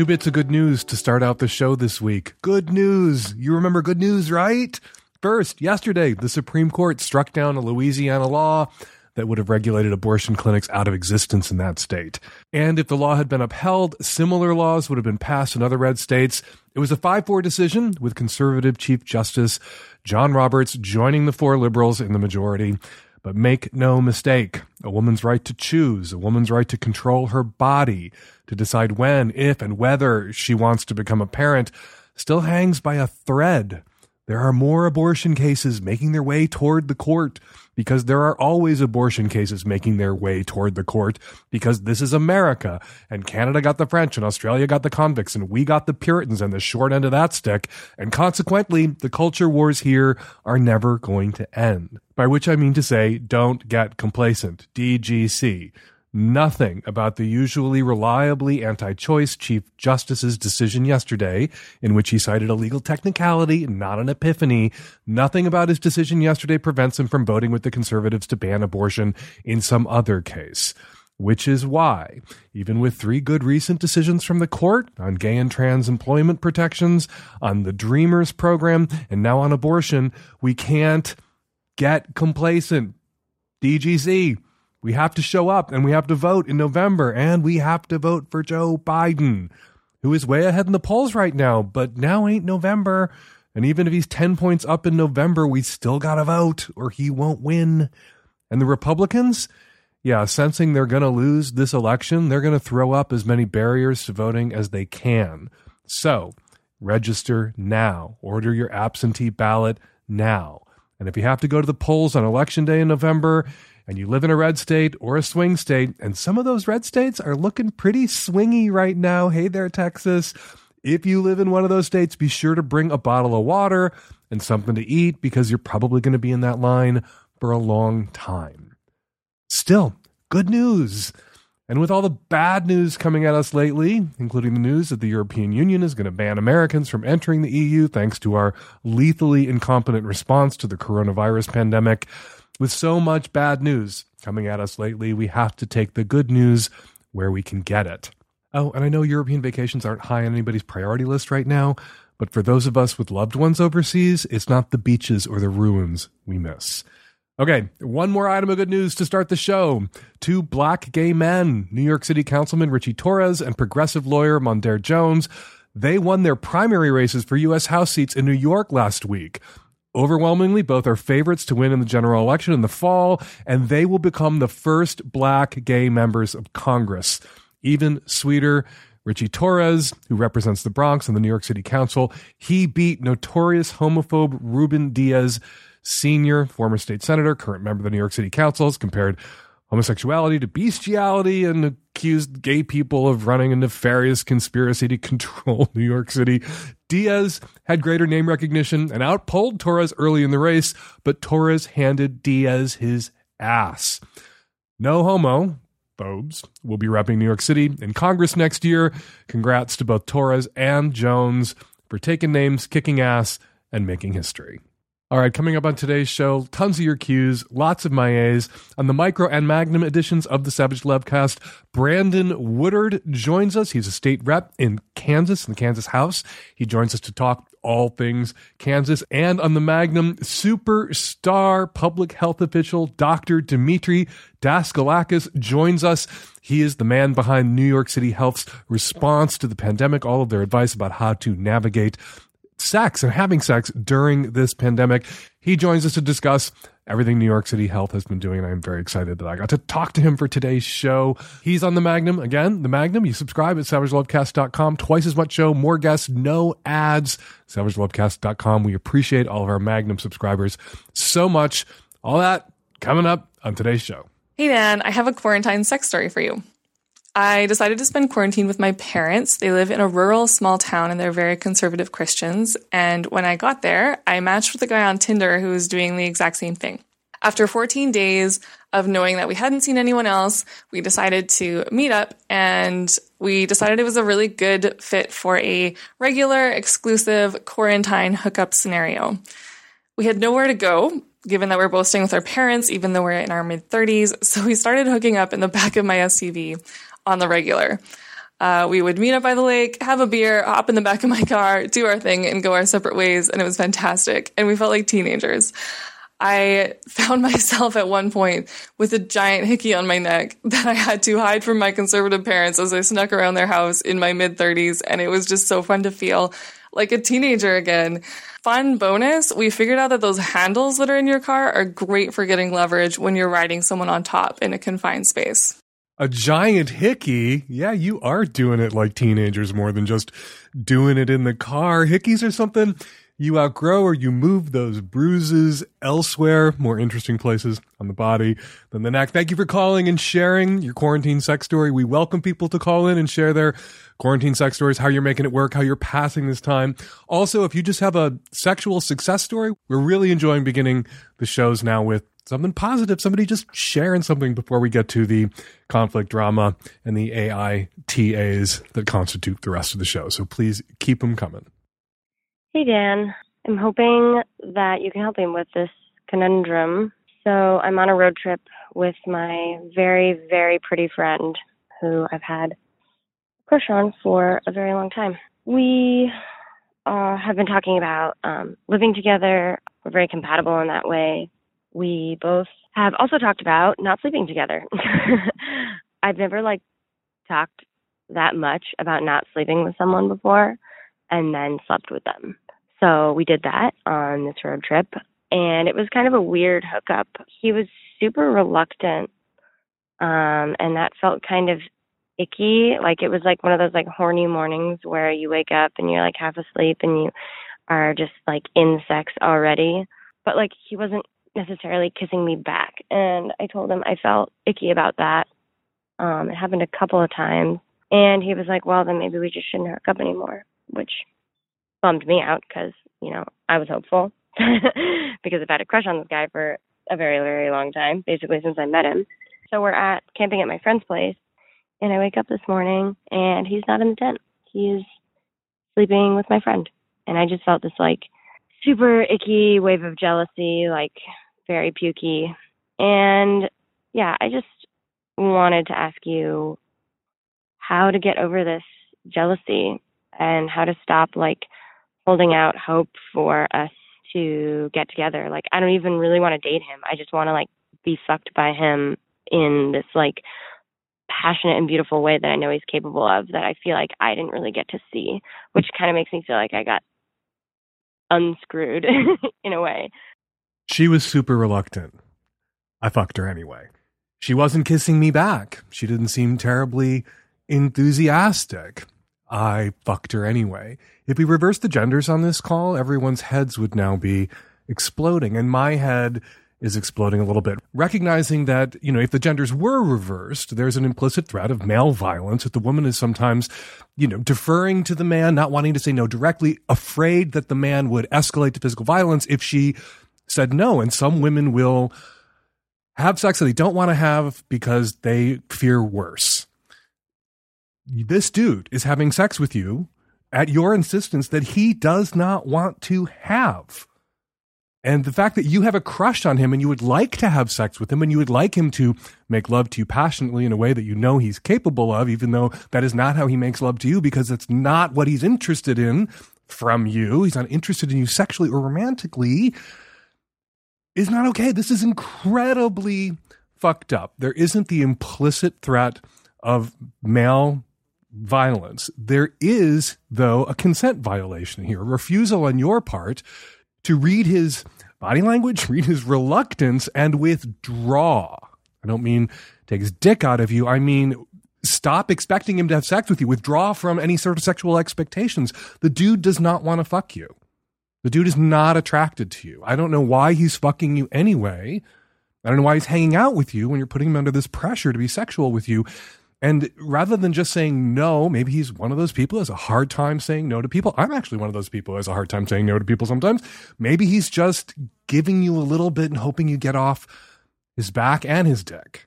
Two bits of good news to start out the show this week. Good news. You remember good news, right? First, yesterday, the Supreme Court struck down a Louisiana law that would have regulated abortion clinics out of existence in that state. And if the law had been upheld, similar laws would have been passed in other red states. It was a 5 4 decision with conservative Chief Justice John Roberts joining the four liberals in the majority. But make no mistake, a woman's right to choose, a woman's right to control her body, to decide when, if, and whether she wants to become a parent, still hangs by a thread. There are more abortion cases making their way toward the court because there are always abortion cases making their way toward the court because this is America and Canada got the French and Australia got the convicts and we got the Puritans and the short end of that stick. And consequently, the culture wars here are never going to end. By which I mean to say, don't get complacent. DGC. Nothing about the usually reliably anti choice Chief Justice's decision yesterday, in which he cited a legal technicality, not an epiphany. Nothing about his decision yesterday prevents him from voting with the conservatives to ban abortion in some other case. Which is why, even with three good recent decisions from the court on gay and trans employment protections, on the Dreamers program, and now on abortion, we can't get complacent. DGC. We have to show up and we have to vote in November and we have to vote for Joe Biden, who is way ahead in the polls right now, but now ain't November. And even if he's 10 points up in November, we still got to vote or he won't win. And the Republicans, yeah, sensing they're going to lose this election, they're going to throw up as many barriers to voting as they can. So register now. Order your absentee ballot now. And if you have to go to the polls on election day in November, and you live in a red state or a swing state, and some of those red states are looking pretty swingy right now. Hey there, Texas. If you live in one of those states, be sure to bring a bottle of water and something to eat because you're probably going to be in that line for a long time. Still, good news. And with all the bad news coming at us lately, including the news that the European Union is going to ban Americans from entering the EU thanks to our lethally incompetent response to the coronavirus pandemic, with so much bad news coming at us lately, we have to take the good news where we can get it. Oh, and I know European vacations aren't high on anybody's priority list right now, but for those of us with loved ones overseas, it's not the beaches or the ruins we miss. Okay, one more item of good news to start the show. Two black gay men, New York City Councilman Richie Torres and progressive lawyer Mondaire Jones, they won their primary races for U.S. House seats in New York last week. Overwhelmingly, both are favorites to win in the general election in the fall, and they will become the first black gay members of Congress. Even sweeter, Richie Torres, who represents the Bronx on the New York City Council, he beat notorious homophobe Ruben Diaz Sr., former state senator, current member of the New York City Council, compared homosexuality to bestiality and accused gay people of running a nefarious conspiracy to control New York City. Diaz had greater name recognition and outpolled Torres early in the race, but Torres handed Diaz his ass. No homo, phobes, will be repping New York City in Congress next year. Congrats to both Torres and Jones for taking names, kicking ass, and making history. All right, coming up on today's show, tons of your cues, lots of my A's. On the micro and magnum editions of the Savage Lovecast, Brandon Woodard joins us. He's a state rep in Kansas, in the Kansas House. He joins us to talk all things Kansas. And on the magnum, superstar public health official Dr. Demetre Daskalakis joins us. He is the man behind New York City Health's response to the pandemic, all of their advice about how to navigate sex and having sex during this pandemic. He joins us to discuss everything New York City Health has been doing. And I'm very excited that I got to talk to him for today's show. He's on the Magnum. Again, the Magnum. You subscribe at savagelovecast.com. Twice as much show, more guests, no ads. Savagelovecast.com. We appreciate all of our Magnum subscribers so much. All that coming up on today's show. Hey man, I have a quarantine sex story for you. I decided to spend quarantine with my parents. They live in a rural small town and they're very conservative Christians. And when I got there, I matched with a guy on Tinder who was doing the exact same thing. After 14 days of knowing that we hadn't seen anyone else, we decided to meet up and we decided it was a really good fit for a regular, exclusive quarantine hookup scenario. We had nowhere to go, given that we're both staying with our parents, even though we're in our mid 30s. So we started hooking up in the back of my SUV on the regular. Uh, we would meet up by the lake, have a beer, hop in the back of my car, do our thing, and go our separate ways. And it was fantastic. And we felt like teenagers. I found myself at one point with a giant hickey on my neck that I had to hide from my conservative parents as I snuck around their house in my mid 30s. And it was just so fun to feel like a teenager again. Fun bonus we figured out that those handles that are in your car are great for getting leverage when you're riding someone on top in a confined space. A giant hickey? Yeah, you are doing it like teenagers more than just doing it in the car. Hickeys are something you outgrow or you move those bruises elsewhere, more interesting places on the body than the neck. Thank you for calling and sharing your quarantine sex story. We welcome people to call in and share their quarantine sex stories, how you're making it work, how you're passing this time. Also, if you just have a sexual success story, we're really enjoying beginning the shows now with something positive, somebody just sharing something before we get to the conflict drama and the AITAs that constitute the rest of the show. So please keep them coming. Hey, Dan. I'm hoping that you can help me with this conundrum. So, I'm on a road trip with my very, very pretty friend who I've had a crush on for a very long time. We uh, have been talking about um, living together. We're very compatible in that way. We both have also talked about not sleeping together. I've never like talked that much about not sleeping with someone before and then slept with them. So we did that on this road trip and it was kind of a weird hookup. He was super reluctant. Um and that felt kind of icky. Like it was like one of those like horny mornings where you wake up and you're like half asleep and you are just like in sex already. But like he wasn't necessarily kissing me back. And I told him I felt icky about that. Um, it happened a couple of times. And he was like, well, then maybe we just shouldn't hook up anymore, which bummed me out because, you know, I was hopeful because I've had a crush on this guy for a very, very long time, basically since I met him. So we're at camping at my friend's place. And I wake up this morning and he's not in the tent. He's sleeping with my friend. And I just felt this like super icky wave of jealousy, like very pukey. And yeah, I just wanted to ask you how to get over this jealousy and how to stop like holding out hope for us to get together. Like I don't even really want to date him. I just want to like be fucked by him in this like passionate and beautiful way that I know he's capable of that I feel like I didn't really get to see, which kind of makes me feel like I got unscrewed in a way. She was super reluctant. I fucked her anyway. She wasn't kissing me back. She didn't seem terribly enthusiastic. I fucked her anyway. If we reversed the genders on this call, everyone's heads would now be exploding. And my head is exploding a little bit. Recognizing that, you know, if the genders were reversed, there's an implicit threat of male violence, that the woman is sometimes, you know, deferring to the man, not wanting to say no directly, afraid that the man would escalate to physical violence if she said no. And some women will have sex that they don't want to have because they fear worse. This dude is having sex with you at your insistence that he does not want to have. And the fact that you have a crush on him and you would like to have sex with him and you would like him to make love to you passionately in a way that you know he's capable of, even though that is not how he makes love to you because it's not what he's interested in from you. He's not interested in you sexually or romantically, is not okay. This is incredibly fucked up. There isn't the implicit threat of male violence. There is, though, a consent violation here, a refusal on your part to read his body language, read his reluctance, and withdraw. I don't mean take his dick out of you. I mean, stop expecting him to have sex with you. Withdraw from any sort of sexual expectations. The dude does not want to fuck you. The dude is not attracted to you. I don't know why he's fucking you anyway. I don't know why he's hanging out with you when you're putting him under this pressure to be sexual with you. And rather than just saying no, maybe he's one of those people who has a hard time saying no to people. I'm actually one of those people who has a hard time saying no to people sometimes. Maybe he's just giving you a little bit and hoping you get off his back and his dick.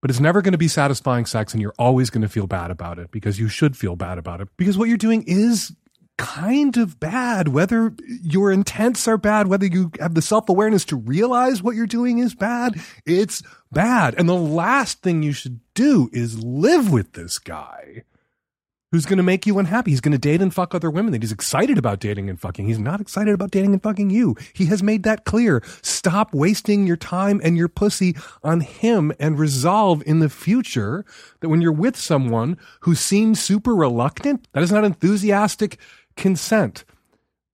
But it's never going to be satisfying sex, and you're always going to feel bad about it because you should feel bad about it because what you're doing is kind of bad, whether your intents are bad, whether you have the self awareness to realize what you're doing is bad, it's bad. And the last thing you should do is live with this guy who's going to make you unhappy. He's going to date and fuck other women that he's excited about dating and fucking. He's not excited about dating and fucking you. He has made that clear. Stop wasting your time and your pussy on him and resolve in the future that when you're with someone who seems super reluctant, that is not enthusiastic consent.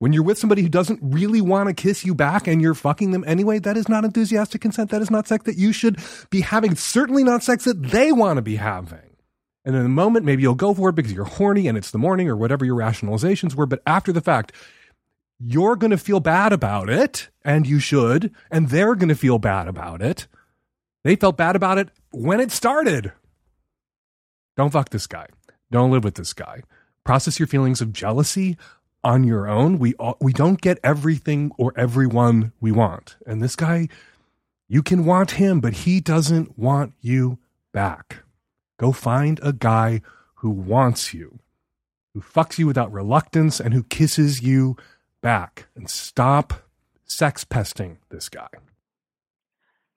When you're with somebody who doesn't really want to kiss you back and you're fucking them anyway, that is not enthusiastic consent. That is not sex that you should be having. It's certainly not sex that they want to be having. And in the moment, maybe you'll go for it because you're horny and it's the morning or whatever your rationalizations were. But after the fact, you're going to feel bad about it, and you should, and they're going to feel bad about it. They felt bad about it when it started. Don't fuck this guy. Don't live with this guy. Process your feelings of jealousy on your own. We all, we don't get everything or everyone we want. And this guy, you can want him, but he doesn't want you back. Go find a guy who wants you, who fucks you without reluctance, and who kisses you back. And stop sex pesting this guy.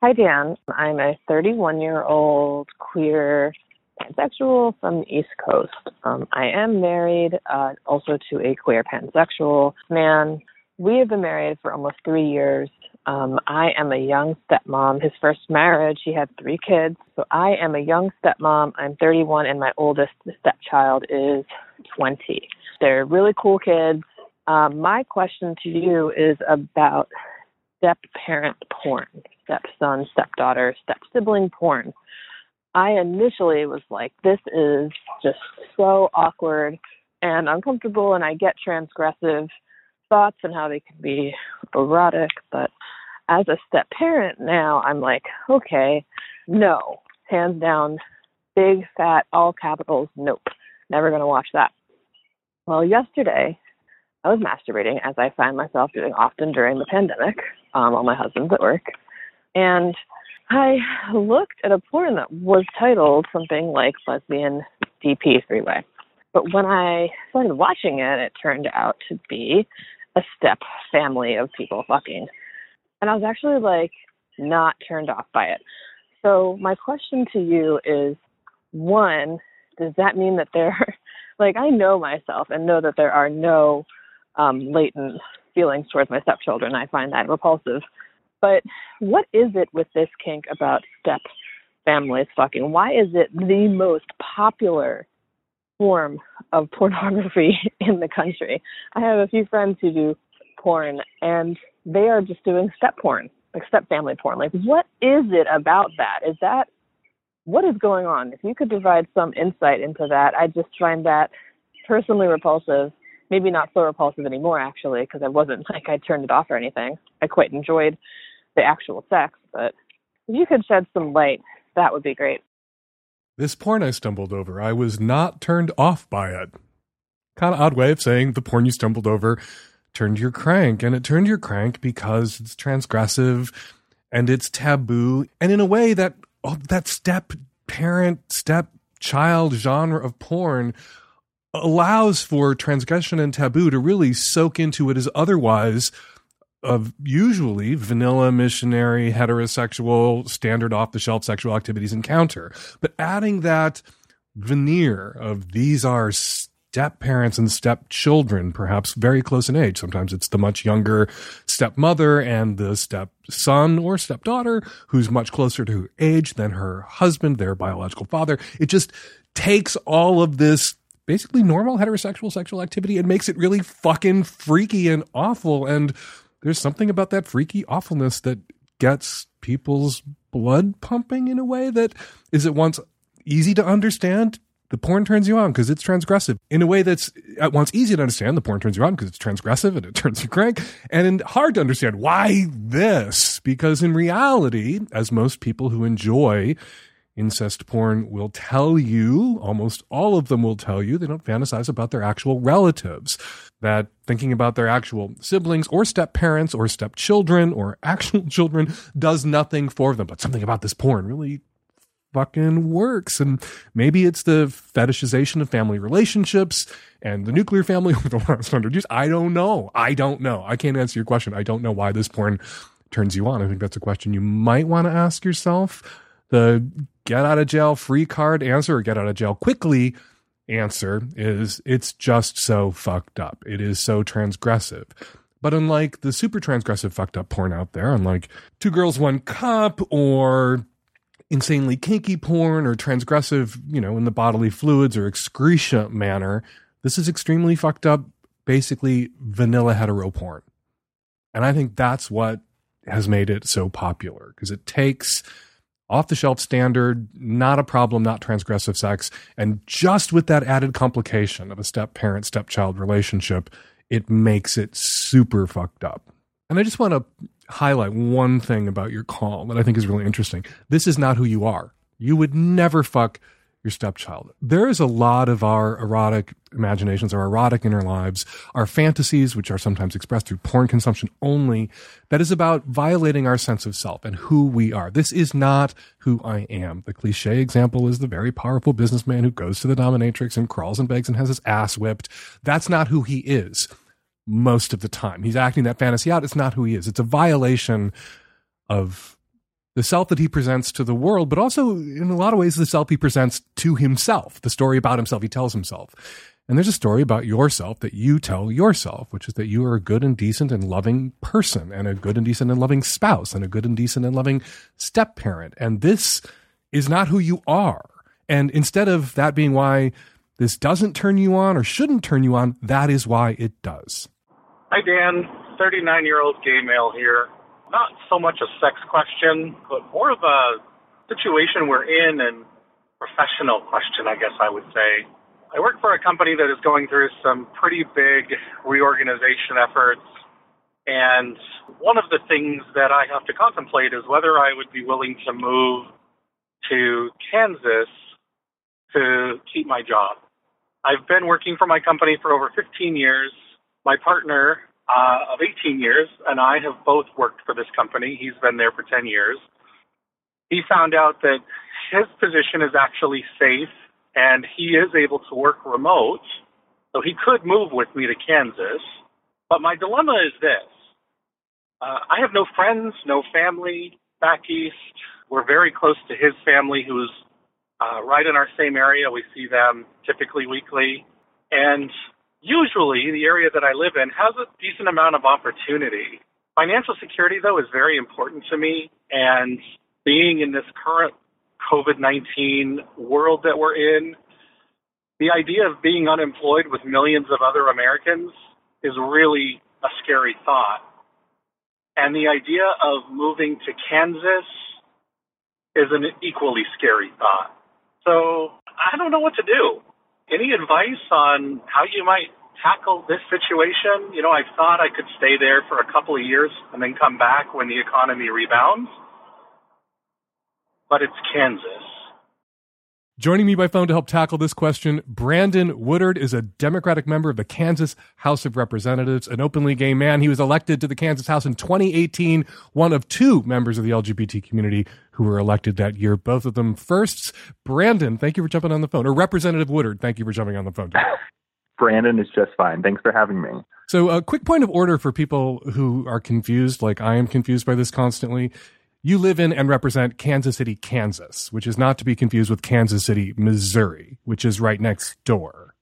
Hi, Dan. I'm a 31 year old queer pansexual from the East Coast. Um, I am married uh, also to a queer pansexual man. We have been married for almost three years. Um, I am a young stepmom. His first marriage, he had three kids. So I am a young stepmom. I'm 31, and my oldest stepchild is 20. They're really cool kids. Um, my question to you is about step parent porn, stepson, stepdaughter, step sibling porn. I initially was like, this is just so awkward and uncomfortable, and I get transgressive thoughts and how they can be erotic, but as a step parent now, I'm like, okay, no, hands down, big fat, all capitals, nope, never going to watch that. Well, yesterday, I was masturbating as I find myself doing often during the pandemic um, while my husband's at work. And I looked at a porn that was titled something like lesbian DP three way. But when I started watching it, it turned out to be a step family of people fucking. And I was actually like not turned off by it. So my question to you is one, does that mean that there like I know myself and know that there are no um latent feelings towards my stepchildren. I find that repulsive. But what is it with this kink about step families fucking? Why is it the most popular form of pornography in the country? I have a few friends who do porn and they are just doing step porn, like step family porn. Like, what is it about that? Is that what is going on? If you could provide some insight into that, I just find that personally repulsive. Maybe not so repulsive anymore, actually, because I wasn't like I turned it off or anything. I quite enjoyed the actual sex, but if you could shed some light, that would be great. This porn I stumbled over, I was not turned off by it. Kind of odd way of saying the porn you stumbled over turned your crank, and it turned your crank because it's transgressive and it's taboo, and in a way that oh, that step parent, step child genre of porn allows for transgression and taboo to really soak into what is otherwise of usually vanilla missionary heterosexual standard off the shelf sexual activities encounter. But adding that veneer of these are step parents and step children perhaps very close in age. Sometimes it's the much younger stepmother and the stepson or stepdaughter who's much closer to her age than her husband their biological father. It just takes all of this basically normal heterosexual sexual activity and makes it really fucking freaky and awful and there's something about that freaky awfulness that gets people's blood pumping in a way that is at once easy to understand. The porn turns you on because it's transgressive in a way that's at once easy to understand. The porn turns you on because it's transgressive and it turns you crank and hard to understand why this because in reality, as most people who enjoy incest porn will tell you, almost all of them will tell you, they don't fantasize about their actual relatives. That thinking about their actual siblings or step parents or step children or actual children does nothing for them. But something about this porn really fucking works. And maybe it's the fetishization of family relationships and the nuclear family over the last hundred years. I don't know. I don't know. I can't answer your question. I don't know why this porn turns you on. I think that's a question you might want to ask yourself. The get out of jail free card answer or get out of jail quickly answer is it's just so fucked up. It is so transgressive. But unlike the super transgressive fucked up porn out there, unlike Two Girls, One Cup or insanely kinky porn or transgressive, you know, in the bodily fluids or excretia manner, this is extremely fucked up, basically vanilla hetero porn. And I think that's what has made it so popular because it takes off the shelf standard, not a problem, not transgressive sex. And just with that added complication of a step parent, stepchild relationship, it makes it super fucked up. And I just want to highlight one thing about your call that I think is really interesting. This is not who you are. You would never fuck your stepchild. There is a lot of our erotic imaginations, our erotic inner lives, our fantasies, which are sometimes expressed through porn consumption only, that is about violating our sense of self and who we are. This is not who I am. The cliche example is the very powerful businessman who goes to the dominatrix and crawls and begs and has his ass whipped. That's not who he is most of the time. He's acting that fantasy out. It's not who he is. It's a violation of the self that he presents to the world, but also in a lot of ways, the self he presents to himself, the story about himself he tells himself. And there's a story about yourself that you tell yourself, which is that you are a good and decent and loving person and a good and decent and loving spouse and a good and decent and loving step parent. And this is not who you are. And instead of that being why this doesn't turn you on or shouldn't turn you on, that is why it does. Hi, Dan. 39 year old gay male here not so much a sex question, but more of a situation we're in and professional question, I guess I would say. I work for a company that is going through some pretty big reorganization efforts. And one of the things that I have to contemplate is whether I would be willing to move to Kansas to keep my job. I've been working for my company for over 15 years. My partner uh, of 18 years, and I have both worked for this company. He's been there for 10 years. He found out that his position is actually safe and he is able to work remote, so he could move with me to Kansas. But my dilemma is this uh, I have no friends, no family back east. We're very close to his family, who's uh, right in our same area. We see them typically weekly. And usually the area that I live in has a decent amount of opportunity. Financial security, though, is very important to me. And being in this current COVID 19 world that we're in, the idea of being unemployed with millions of other Americans is really a scary thought. And the idea of moving to Kansas is an equally scary thought. So I don't know what to do any advice on how you might tackle this situation? You know, I thought I could stay there for a couple of years and then come back when the economy rebounds, but it's Kansas. Joining me by phone to help tackle this question, Brandon Woodard is a Democratic member of the Kansas House of Representatives, an openly gay man. He was elected to the Kansas House in 2018, one of two members of the LGBT community who were elected that year, both of them firsts. Brandon, thank you for jumping on the phone. Or Representative Woodard, thank you for jumping on the phone. Brandon is just fine. Thanks for having me. So, a quick point of order for people who are confused, like I am confused by this constantly. You live in and represent Kansas City, Kansas, which is not to be confused with Kansas City, Missouri, which is right next door.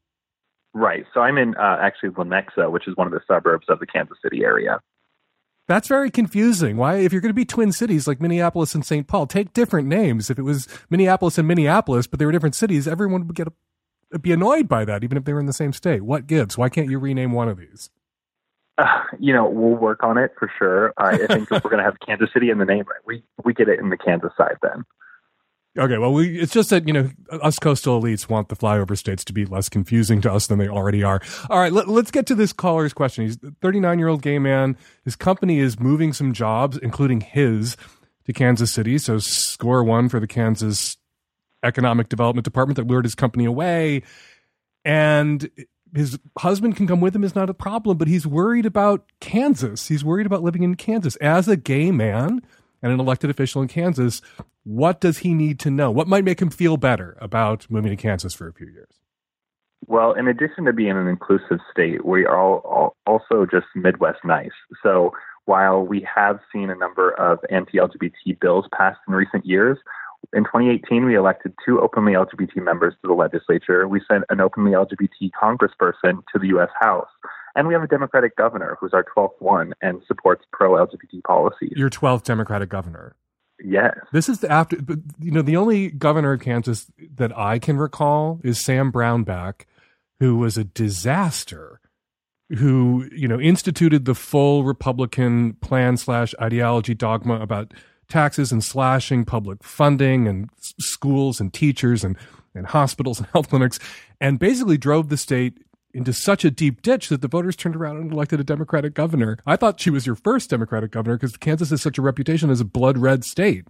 Right. So I'm in uh, actually Lenexa, which is one of the suburbs of the Kansas City area. That's very confusing. Why, if you're going to be twin cities like Minneapolis and St. Paul, take different names. If it was Minneapolis and Minneapolis, but they were different cities, everyone would get a, be annoyed by that, even if they were in the same state. What gives? Why can't you rename one of these? Uh, you know, we'll work on it for sure. I think we're going to have Kansas City in the name, we we get it in the Kansas side then. Okay, well, we, it's just that you know us coastal elites want the flyover states to be less confusing to us than they already are. All right, let, us get to this caller's question. He's a 39 year old gay man. His company is moving some jobs, including his, to Kansas City. So score one for the Kansas economic development department that lured his company away. And his husband can come with him is not a problem, but he's worried about Kansas. He's worried about living in Kansas. As a gay man and an elected official in Kansas, what does he need to know? What might make him feel better about moving to Kansas for a few years? Well, in addition to being an inclusive state, we are all, all also just Midwest nice. So while we have seen a number of anti LGBT bills passed in recent years, in 2018, we elected two openly LGBT members to the legislature. We sent an openly LGBT congressperson to the U.S. House. And we have a Democratic governor who's our 12th one and supports pro LGBT policies. Your 12th Democratic governor. Yes. This is the after, but you know, the only governor of Kansas that I can recall is Sam Brownback, who was a disaster, who, you know, instituted the full Republican plan slash ideology dogma about taxes and slashing public funding and s- schools and teachers and, and hospitals and health clinics, and basically drove the state into such a deep ditch that the voters turned around and elected a Democratic governor. I thought she was your first Democratic governor because Kansas has such a reputation as a blood red state.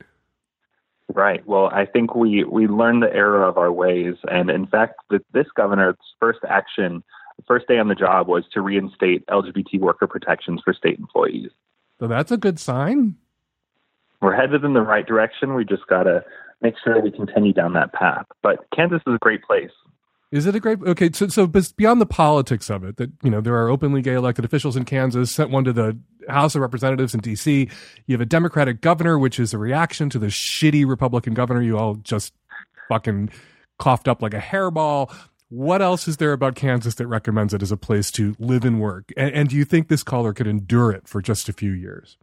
Right. Well, I think we, we learned the error of our ways. And in fact, the, this governor's first action, first day on the job, was to reinstate LGBT worker protections for state employees. So that's a good sign. We're headed in the right direction. We just got to make sure we continue down that path. But Kansas is a great place. Is it a great? Okay, so so beyond the politics of it, that you know there are openly gay elected officials in Kansas. Sent one to the House of Representatives in D.C. You have a Democratic governor, which is a reaction to the shitty Republican governor you all just fucking coughed up like a hairball. What else is there about Kansas that recommends it as a place to live and work? And, and do you think this caller could endure it for just a few years?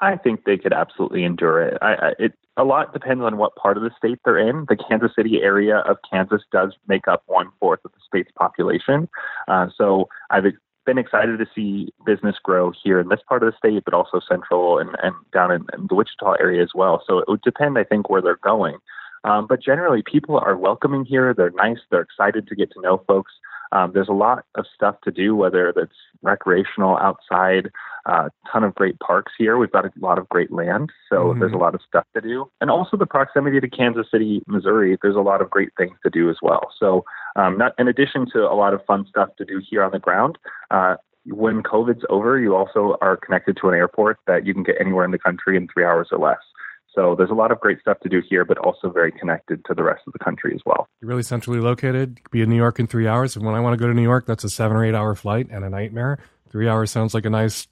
I think they could absolutely endure it. I, I, it a lot depends on what part of the state they're in. The Kansas City area of Kansas does make up one fourth of the state's population. Uh, so I've been excited to see business grow here in this part of the state, but also central and, and down in, in the Wichita area as well. So it would depend, I think, where they're going. Um, but generally, people are welcoming here. They're nice. They're excited to get to know folks. Um, there's a lot of stuff to do, whether that's recreational, outside, a uh, ton of great parks here. We've got a lot of great land, so Mhm. there's a lot of stuff to do. And also the proximity to Kansas City, Missouri, there's a lot of great things to do as well. So, um, not in addition to a lot of fun stuff to do here on the ground, uh, when COVID's over, you also are connected to an airport that you can get anywhere in the country in three hours or less. So there's a lot of great stuff to do here, but also very connected to the rest of the country as well. You're really centrally located. You could be in New York in three hours. And when I want to go to New York, that's a seven or eight hour flight and a nightmare. Three hours sounds like a nice,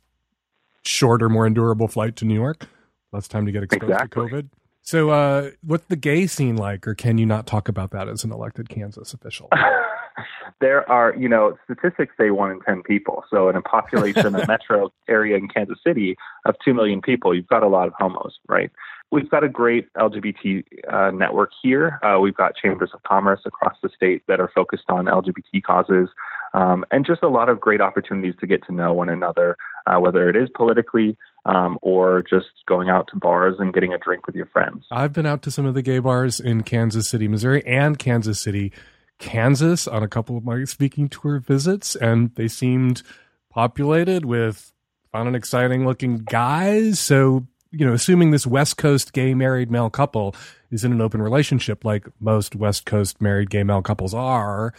shorter, more endurable flight to New York. Less time to get exposed Exactly. to COVID. So, uh, what's the gay scene like, or can you not talk about that as an elected Kansas official? there are, you know, statistics say one in 10 people. So in a population, a metro area in Kansas City of 2 million people, you've got a lot of homos, right? We've got a great LGBT uh, network here. Uh, we've got chambers of commerce across the state that are focused on LGBT causes, um, and just a lot of great opportunities to get to know one another, uh, whether it is politically um, or just going out to bars and getting a drink with your friends. I've been out to some of the gay bars in Kansas City, Missouri, and Kansas City, Kansas on a couple of my speaking tour visits, and they seemed populated with fun and exciting looking guys. So, you know, assuming this West Coast gay married male couple is in an open relationship like most West Coast married gay male couples are,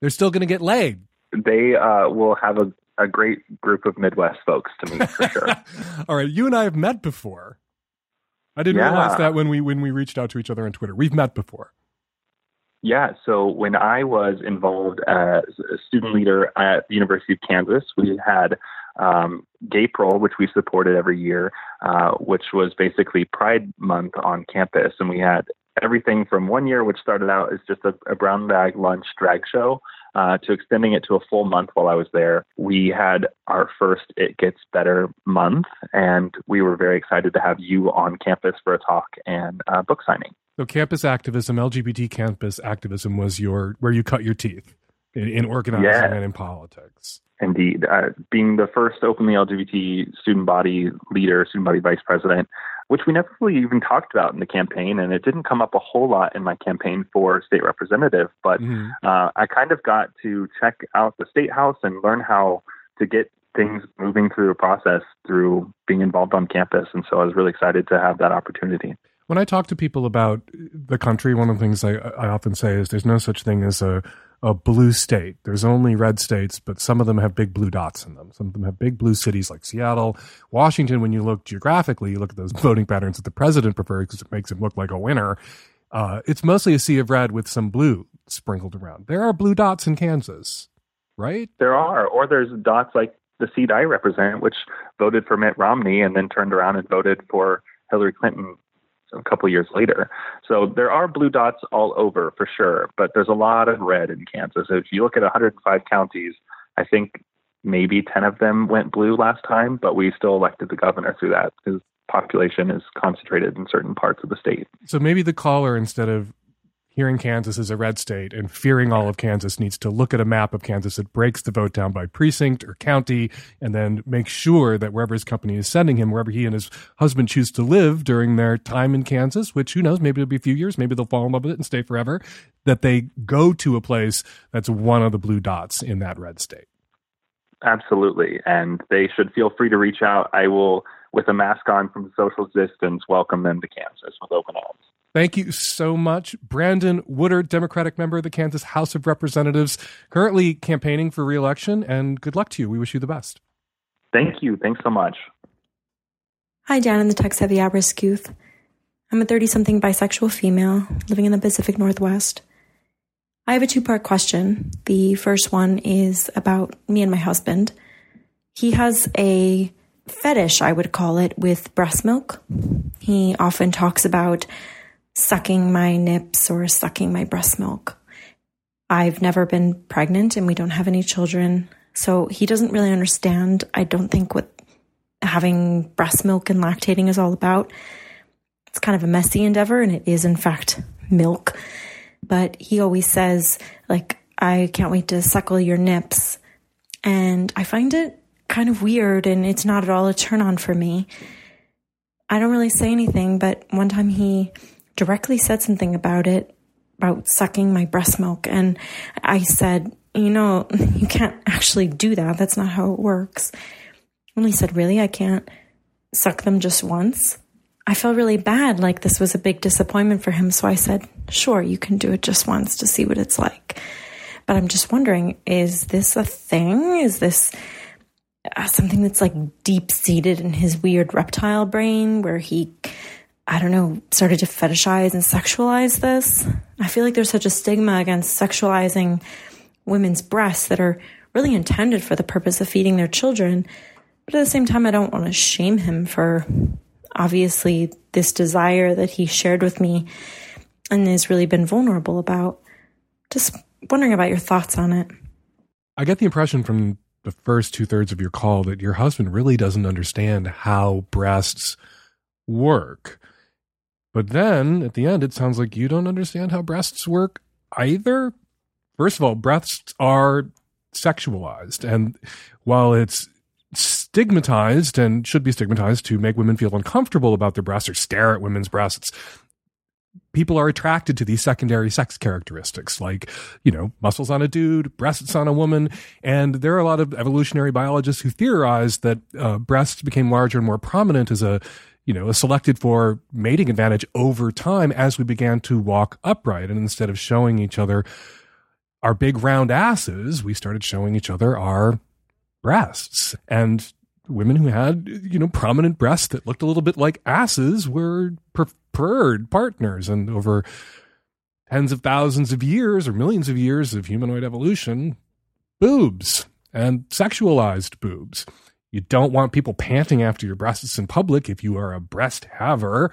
they're still going to get laid. They uh, will have a, a great group of Midwest folks to meet for sure. All right, you and I have met before. I didn't Yeah. realize that when we when we reached out to each other on Twitter. We've met before. Yeah, so when I was involved as a student leader at the University of Kansas, we had um, Gapril, which we supported every year, uh, which was basically Pride Month on campus. And we had everything from one year, which started out as just a, a brown bag lunch drag show, uh, to extending it to a full month while I was there. We had our first It Gets Better month, and we were very excited to have you on campus for a talk and uh, book signing. So campus activism, LGBT campus activism was your where you cut your teeth in, in organizing and in politics. Indeed. Uh, being the first openly LGBT student body leader, student body vice president, which we never really even talked about in the campaign, and it didn't come up a whole lot in my campaign for state representative, but Mhm. uh, I kind of got to check out the state house and learn how to get things moving through the process through being involved on campus. And so I was really excited to have that opportunity. When I talk to people about the country, one of the things I, I often say is there's no such thing as a, a blue state. There's only red states, but some of them have big blue dots in them. Some of them have big blue cities like Seattle. Washington, when you look geographically, you look at those voting patterns that the president prefers because it makes him look like a winner. Uh, it's mostly a sea of red with some blue sprinkled around. There are blue dots in Kansas, right? There are, or there's dots like the seat I represent, which voted for Mitt Romney and then turned around and voted for Hillary Clinton a couple years later. So there are blue dots all over for sure, but there's a lot of red in Kansas. So if you look at 105 counties, I think maybe 10 of them went blue last time, but we still elected the governor through that because population is concentrated in certain parts of the state. So maybe the caller, instead of hearing Kansas is a red state and fearing all of Kansas needs to look at a map of Kansas that breaks the vote down by precinct or county and then make sure that wherever his company is sending him, wherever he and his husband choose to live during their time in Kansas, which who knows, maybe it'll be a few years, maybe they'll fall in love with it and stay forever, that they go to a place that's one of the blue dots in that red state. Absolutely. And they should feel free to reach out. I will, with a mask on from social distance, welcome them to Kansas with open arms. Thank you so much. Brandon Woodard, Democratic member of the Kansas House of Representatives, currently campaigning for reelection, and good luck to you. We wish you the best. Thank you. Thanks so much. Hi, Dan and the Tech Savvy Abrascuth. I'm a 30 something bisexual female living in the Pacific Northwest. I have a two part question. The first one is about me and my husband. He has a fetish, I would call it, with breast milk. He often talks about sucking my nips or sucking my breast milk. I've never been pregnant and we don't have any children. So he doesn't really understand, I don't think, what having breast milk and lactating is all about. It's kind of a messy endeavor and it is, in fact, milk. But he always says, like, I can't wait to suckle your nips. And I find it kind of weird and it's not at all a turn on for me. I don't really say anything, but one time he directly said something about it, about sucking my breast milk. And I said, you know, you can't actually do that. That's not how it works. And he said, really? I can't suck them just once? I felt really bad, like this was a big disappointment for him. So I said, sure, you can do it just once to see what it's like. But I'm just wondering, is this a thing? Is this uh, something that's like deep seated in his weird reptile brain where he I don't know, started to fetishize and sexualize this. I feel like there's such a stigma against sexualizing women's breasts that are really intended for the purpose of feeding their children. But at the same time, I don't want to shame him for obviously this desire that he shared with me and has really been vulnerable about. Just wondering about your thoughts on it. I get the impression from the first two thirds of your call that your husband really doesn't understand how breasts work. But then at the end, it sounds like you don't understand how breasts work either. First of all, breasts are sexualized. And while it's stigmatized and should be stigmatized to make women feel uncomfortable about their breasts or stare at women's breasts, people are attracted to these secondary sex characteristics like you know muscles on a dude breasts on a woman and there are a lot of evolutionary biologists who theorize that uh, breasts became larger and more prominent as a you know, selected for mating advantage over time as we began to walk upright. And instead of showing each other our big round asses, we started showing each other our breasts. And women who had, you know, prominent breasts that looked a little bit like asses were preferred partners. And over tens of thousands of years or millions of years of humanoid evolution, boobs and sexualized boobs. You don't want people panting after your breasts in public if you are a breast haver.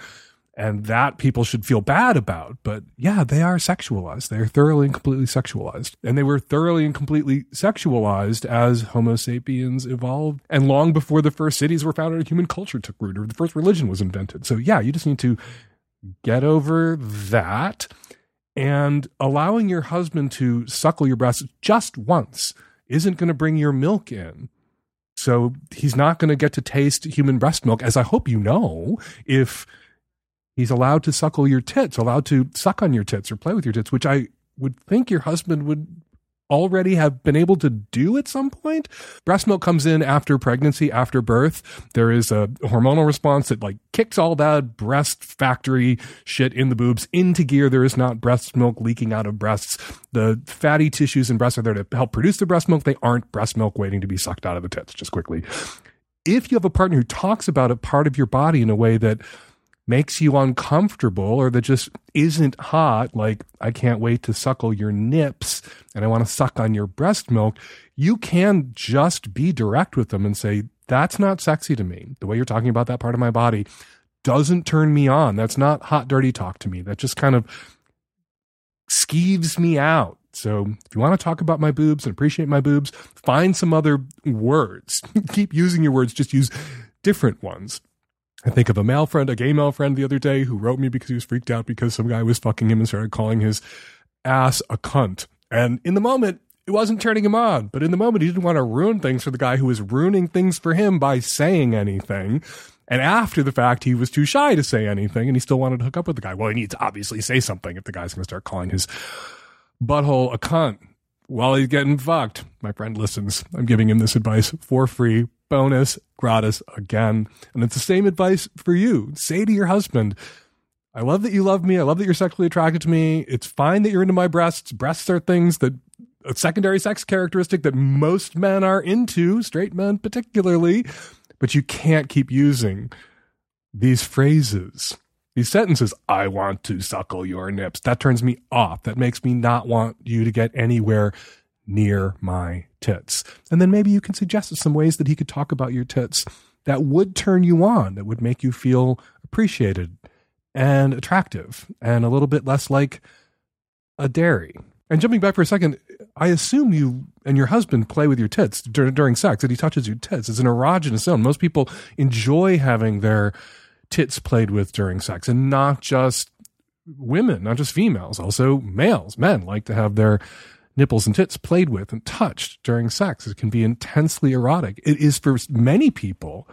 And that people should feel bad about. But yeah, they are sexualized. They're thoroughly and completely sexualized. And they were thoroughly and completely sexualized as Homo sapiens evolved. And long before the first cities were founded, human culture took root or the first religion was invented. So yeah, you just need to get over that. And allowing your husband to suckle your breasts just once isn't going to bring your milk in so he's not going to get to taste human breast milk, as I hope you know, if he's allowed to suckle your tits, allowed to suck on your tits or play with your tits, which I would think your husband would already have been able to do at some point. Breast milk comes in after pregnancy, after birth. There is a hormonal response that like kicks all that breast factory shit in the boobs into gear. There is not breast milk leaking out of breasts. The fatty tissues in breasts are there to help produce the breast milk. They aren't breast milk waiting to be sucked out of the tits, just quickly. If you have a partner who talks about a part of your body in a way that makes you uncomfortable or that just isn't hot, like I can't wait to suckle your nips and I want to suck on your breast milk, you can just be direct with them and say, that's not sexy to me. The way you're talking about that part of my body doesn't turn me on. That's not hot, dirty talk to me. That just kind of skeeves me out. So if you want to talk about my boobs and appreciate my boobs, find some other words. Keep using your words, just use different ones. I think of a male friend, a gay male friend the other day who wrote me because he was freaked out because some guy was fucking him and started calling his ass a cunt. And in the moment, it wasn't turning him on, but in the moment, he didn't want to ruin things for the guy who was ruining things for him by saying anything. And after the fact, he was too shy to say anything and he still wanted to hook up with the guy. Well, he needs to obviously say something if the guy's going to start calling his butthole a cunt while he's getting fucked. My friend listens. I'm giving him this advice for free bonus, gratis again. And it's the same advice for you. Say to your husband, I love that you love me. I love that you're sexually attracted to me. It's fine that you're into my breasts. Breasts are things that a secondary sex characteristic that most men are into, straight men particularly, but you can't keep using these phrases, these sentences. I want to suckle your nips. That turns me off. That makes me not want you to get anywhere near my tits. And then maybe you can suggest some ways that he could talk about your tits that would turn you on, that would make you feel appreciated and attractive and a little bit less like a dairy. And jumping back for a second, I assume you and your husband play with your tits dur- during sex, that he touches your tits. It's an erogenous zone. Most people enjoy having their tits played with during sex, and not just women, not just females, also males, men like to have their nipples and tits played with and touched during sex. It can be intensely erotic. It is for many people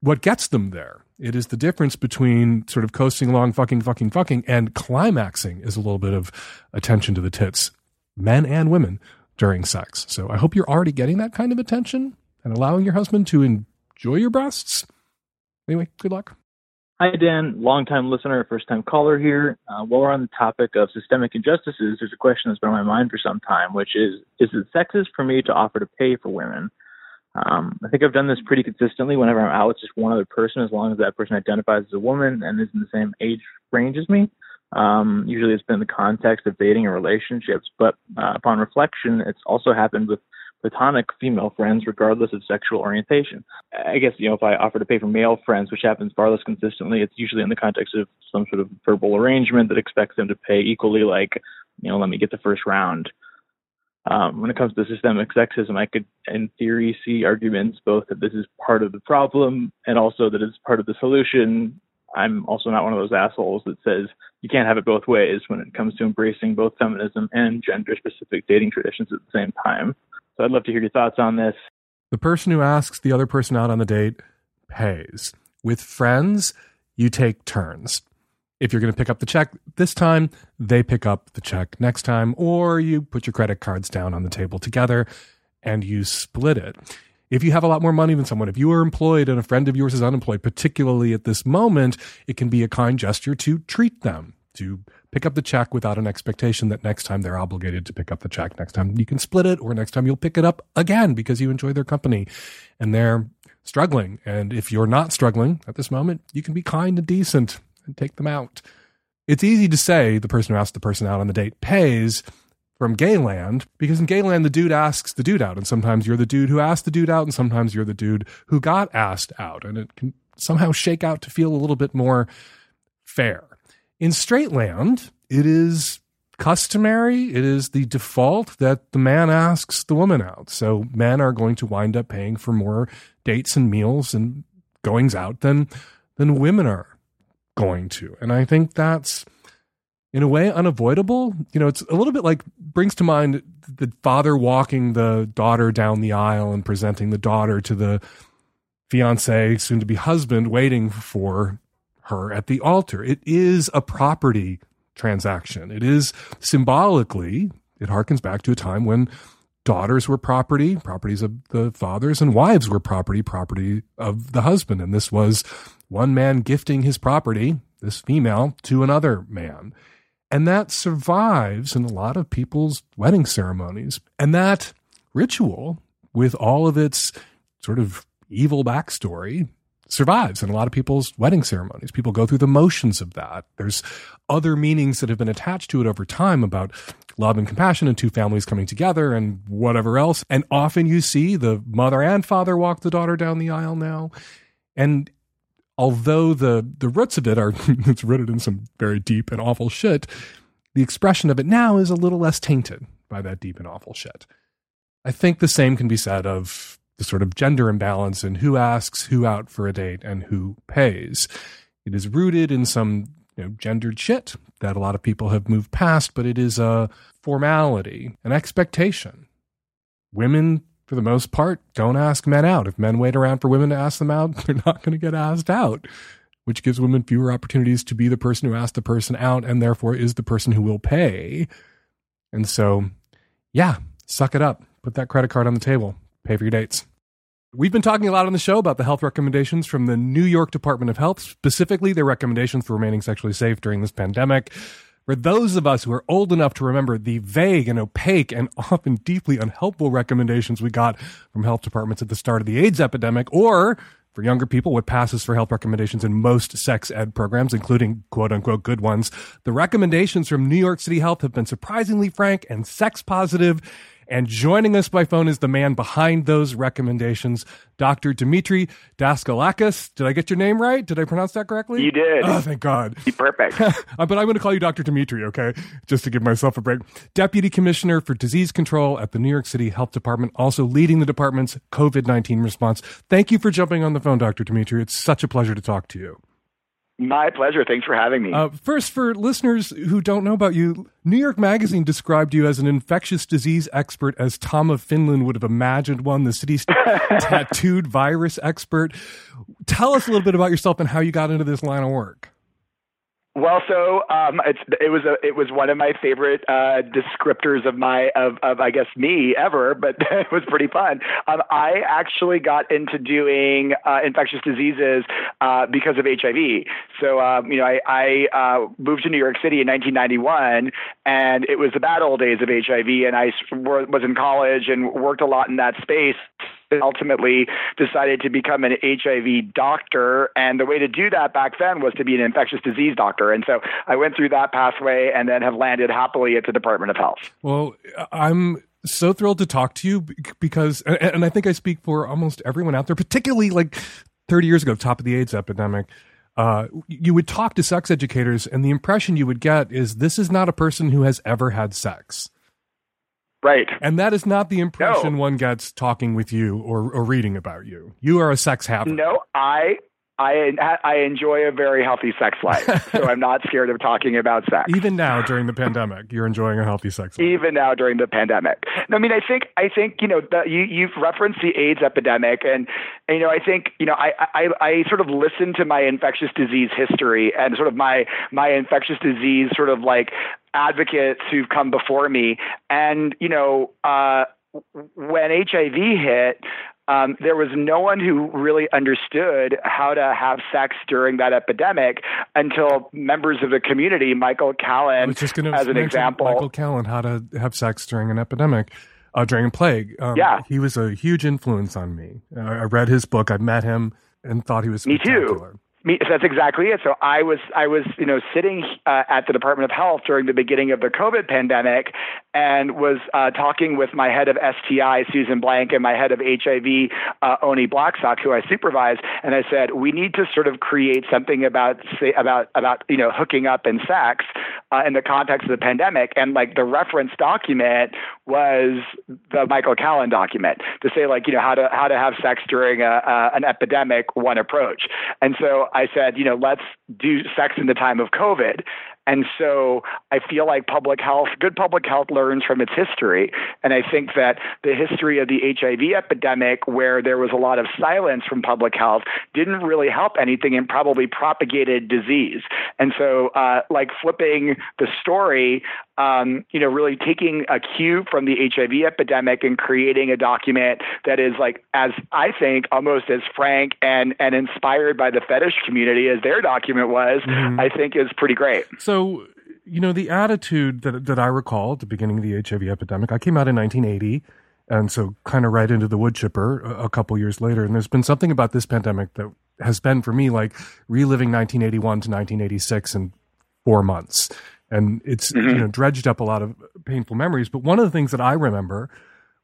what gets them there. It is the difference between sort of coasting along, fucking, fucking, fucking, and climaxing is a little bit of attention to the tits, men and women during sex. So I hope you're already getting that kind of attention and allowing your husband to enjoy your breasts. Anyway, good luck. Hi, Dan, longtime listener, first time caller here. Uh, while we're on the topic of systemic injustices, there's a question that's been on my mind for some time, which is Is it sexist for me to offer to pay for women? Um, I think I've done this pretty consistently whenever I'm out with just one other person, as long as that person identifies as a woman and is in the same age range as me. Um, usually it's been in the context of dating or relationships, but uh, upon reflection, it's also happened with platonic female friends, regardless of sexual orientation. I guess, you know, if I offer to pay for male friends, which happens far less consistently, it's usually in the context of some sort of verbal arrangement that expects them to pay equally, like, you know, let me get the first round. Um, when it comes to systemic sexism, I could, in theory, see arguments both that this is part of the problem and also that it's part of the solution. I'm also not one of those assholes that says you can't have it both ways when it comes to embracing both feminism and gender specific dating traditions at the same time. So I'd love to hear your thoughts on this. The person who asks the other person out on the date pays. With friends, you take turns. If you're going to pick up the check this time, they pick up the check next time, or you put your credit cards down on the table together and you split it. If you have a lot more money than someone, if you are employed and a friend of yours is unemployed, particularly at this moment, it can be a kind gesture to treat them, to pick up the check without an expectation that next time they're obligated to pick up the check. Next time you can split it, or next time you'll pick it up again because you enjoy their company and they're struggling. And if you're not struggling at this moment, you can be kind and decent and take them out. It's easy to say the person who asked the person out on the date pays from Gayland because in Gayland, the dude asks the dude out. And sometimes you're the dude who asked the dude out, and sometimes you're the dude who got asked out. And it can somehow shake out to feel a little bit more fair. In straight land, it is customary, it is the default that the man asks the woman out. So men are going to wind up paying for more dates and meals and goings out than than women are going to. And I think that's in a way unavoidable. You know, it's a little bit like brings to mind the father walking the daughter down the aisle and presenting the daughter to the fiance, soon to be husband, waiting for her at the altar. It is a property transaction. It is symbolically, it harkens back to a time when daughters were property, properties of the fathers, and wives were property, property of the husband. And this was one man gifting his property, this female, to another man. And that survives in a lot of people's wedding ceremonies. And that ritual, with all of its sort of evil backstory, survives in a lot of people's wedding ceremonies. People go through the motions of that. There's other meanings that have been attached to it over time about love and compassion and two families coming together and whatever else. And often you see the mother and father walk the daughter down the aisle now. And although the the roots of it are it's rooted in some very deep and awful shit, the expression of it now is a little less tainted by that deep and awful shit. I think the same can be said of the sort of gender imbalance in who asks who out for a date and who pays. It is rooted in some you know, gendered shit that a lot of people have moved past, but it is a formality, an expectation. Women, for the most part, don't ask men out. If men wait around for women to ask them out, they're not going to get asked out, which gives women fewer opportunities to be the person who asked the person out and therefore is the person who will pay. And so, yeah, suck it up. Put that credit card on the table. Pay for your dates. We've been talking a lot on the show about the health recommendations from the New York Department of Health, specifically their recommendations for remaining sexually safe during this pandemic. For those of us who are old enough to remember the vague and opaque and often deeply unhelpful recommendations we got from health departments at the start of the AIDS epidemic, or for younger people, what passes for health recommendations in most sex ed programs, including quote unquote good ones, the recommendations from New York City Health have been surprisingly frank and sex positive and joining us by phone is the man behind those recommendations, Dr. Demetre Daskalakis. Did I get your name right? Did I pronounce that correctly? You did. Oh, thank God. Perfect. Uh, but I'm going to call you Dr. Demetre, okay? Just to give myself a break. Deputy Commissioner for Disease Control at the New York City Health Department, also leading the department's COVID 19 response. Thank you for jumping on the phone, Dr. Demetre. It's such a pleasure to talk to you. My pleasure. Thanks for having me. Uh, first, for listeners who don't know about you, New York Magazine described you as an infectious disease expert, as Tom of Finland would have imagined one, the city's tattooed virus expert. Tell us a little bit about yourself and how you got into this line of work. Well, so um, it's, it was a, it was one of my favorite uh, descriptors of my of, of I guess me ever, but it was pretty fun. Um, I actually got into doing uh, infectious diseases uh, because of HIV. So um, you know, I, I uh, moved to New York City in 1991, and it was the bad old days of HIV, and I was in college and worked a lot in that space ultimately decided to become an HIV doctor. And the way to do that back then was to be an infectious disease doctor. And so I went through that pathway and then have landed happily at the Department of Health. Well, I'm so thrilled to talk to you because, and I think I speak for almost everyone out there, particularly like 30 years ago, top of the AIDS epidemic. Uh, you would talk to sex educators, and the impression you would get is this is not a person who has ever had sex. Right. And that is not the impression no. one gets talking with you or, or reading about you. You are a sex habit. No, I I I enjoy a very healthy sex life, so I'm not scared of talking about sex. Even now during the pandemic, you're enjoying a healthy sex life. Even now during the pandemic. I mean, I think I think you know the, you you've referenced the AIDS epidemic, and, and you know I think you know I, I I sort of listened to my infectious disease history and sort of my my infectious disease sort of like advocates who've come before me, and you know. uh when HIV hit, um, there was no one who really understood how to have sex during that epidemic until members of the community, Michael Callen, as an example. Michael Callen, how to have sex during an epidemic. Uh, during a plague, um, yeah, he was a huge influence on me. Uh, I read his book. I met him and thought he was me too. Me, that's exactly it. So I was, I was, you know, sitting uh, at the Department of Health during the beginning of the COVID pandemic, and was uh, talking with my head of STI, Susan Blank, and my head of HIV, uh, Oni Blackstock, who I supervise. And I said, we need to sort of create something about, say, about, about, you know, hooking up and sex uh, in the context of the pandemic. And like the reference document was the Michael Callen document to say, like, you know, how to how to have sex during a, uh, an epidemic, one approach. And so I said, you know, let's do sex in the time of COVID. And so I feel like public health, good public health learns from its history. And I think that the history of the HIV epidemic, where there was a lot of silence from public health, didn't really help anything and probably propagated disease. And so, uh, like flipping the story, um, you know, really taking a cue from the HIV epidemic and creating a document that is like, as I think, almost as frank and and inspired by the fetish community as their document was. Mhm. I think is pretty great. So, you know, the attitude that that I recall at the beginning of the HIV epidemic, I came out in 1980, and so kind of right into the wood chipper a, a couple years later. And there's been something about this pandemic that has been for me like reliving 1981 to 1986 in four months, and it's you mm-hmm. know dredged up a lot of painful memories. But one of the things that I remember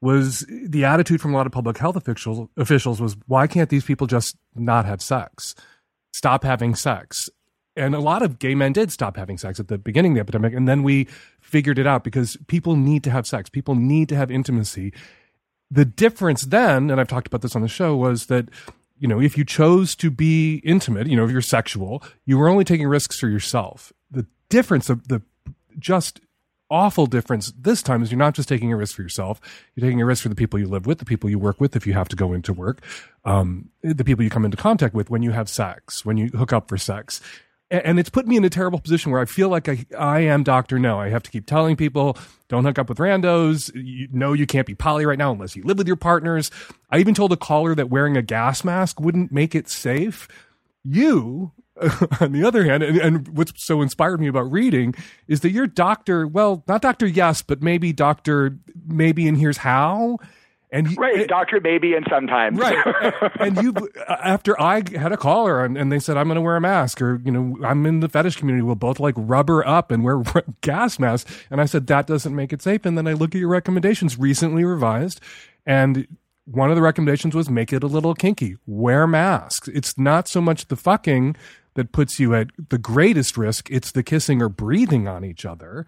was the attitude from a lot of public health officials officials was why can't these people just not have sex? Stop having sex. And a lot of gay men did stop having sex at the beginning of the epidemic and then we figured it out because people need to have sex. People need to have intimacy. The difference then and i've talked about this on the show was that you know if you chose to be intimate you know if you're sexual you were only taking risks for yourself difference of the just awful difference this time is you're not just taking a risk for yourself you're taking a risk for the people you live with the people you work with if you have to go into work um, the people you come into contact with when you have sex when you hook up for sex and it's put me in a terrible position where I feel like I, I am Doctor No. I have to keep telling people, don't hook up with randos. You know you can't be poly right now unless you live with your partners. I even told a caller that wearing a gas mask wouldn't make it safe. You, on the other hand, and, and what's so inspired me about reading is that you're Doctor, well, not Doctor Yes, but maybe Doctor Maybe, and here's how. And you, Right, eh, Doctor Maybe, and sometimes Right. and you, uh, after I had a caller and, and they said, I'm going to wear a mask or, you know, I'm in the fetish community. We'll both like rubber up and wear gas masks. And I said, that doesn't make it safe. And then I look at your recommendations recently revised and one of the recommendations was make it a little kinky. Wear masks. It's not so much the fucking that puts you at the greatest risk. It's the kissing or breathing on each other.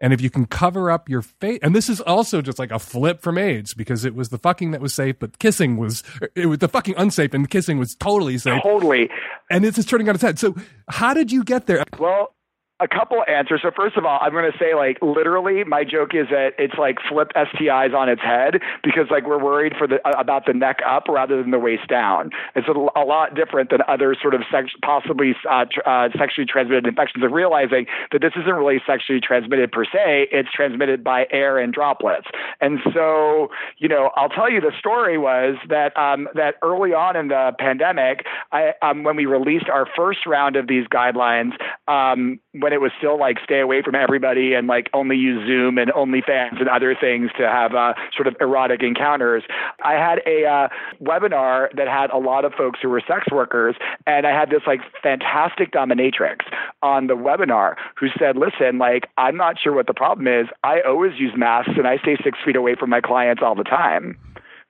And if you can cover up your face, and this is also just like a flip from AIDS because it was the fucking that was safe, but kissing was it was the fucking unsafe, and kissing was totally safe. Totally. And it's just turning on its head. So how did you get there? Well, a couple answers. So first of all, I'm going to say like literally, my joke is that it's like flip STIs on its head because like we're worried for the about the neck up rather than the waist down. It's a, a lot different than other sort of sex, possibly uh, tr- uh, sexually transmitted infections. Of realizing that this isn't really sexually transmitted per se; it's transmitted by air and droplets. And so, you know, I'll tell you the story was that um, that early on in the pandemic, I um, when we released our first round of these guidelines, um, when it was still like stay away from everybody and like only use Zoom and OnlyFans and other things to have uh, sort of erotic encounters. I had a uh, webinar that had a lot of folks who were sex workers, and I had this like fantastic dominatrix on the webinar who said, "Listen, like I'm not sure what the problem is. I always use masks and I stay six feet away from my clients all the time."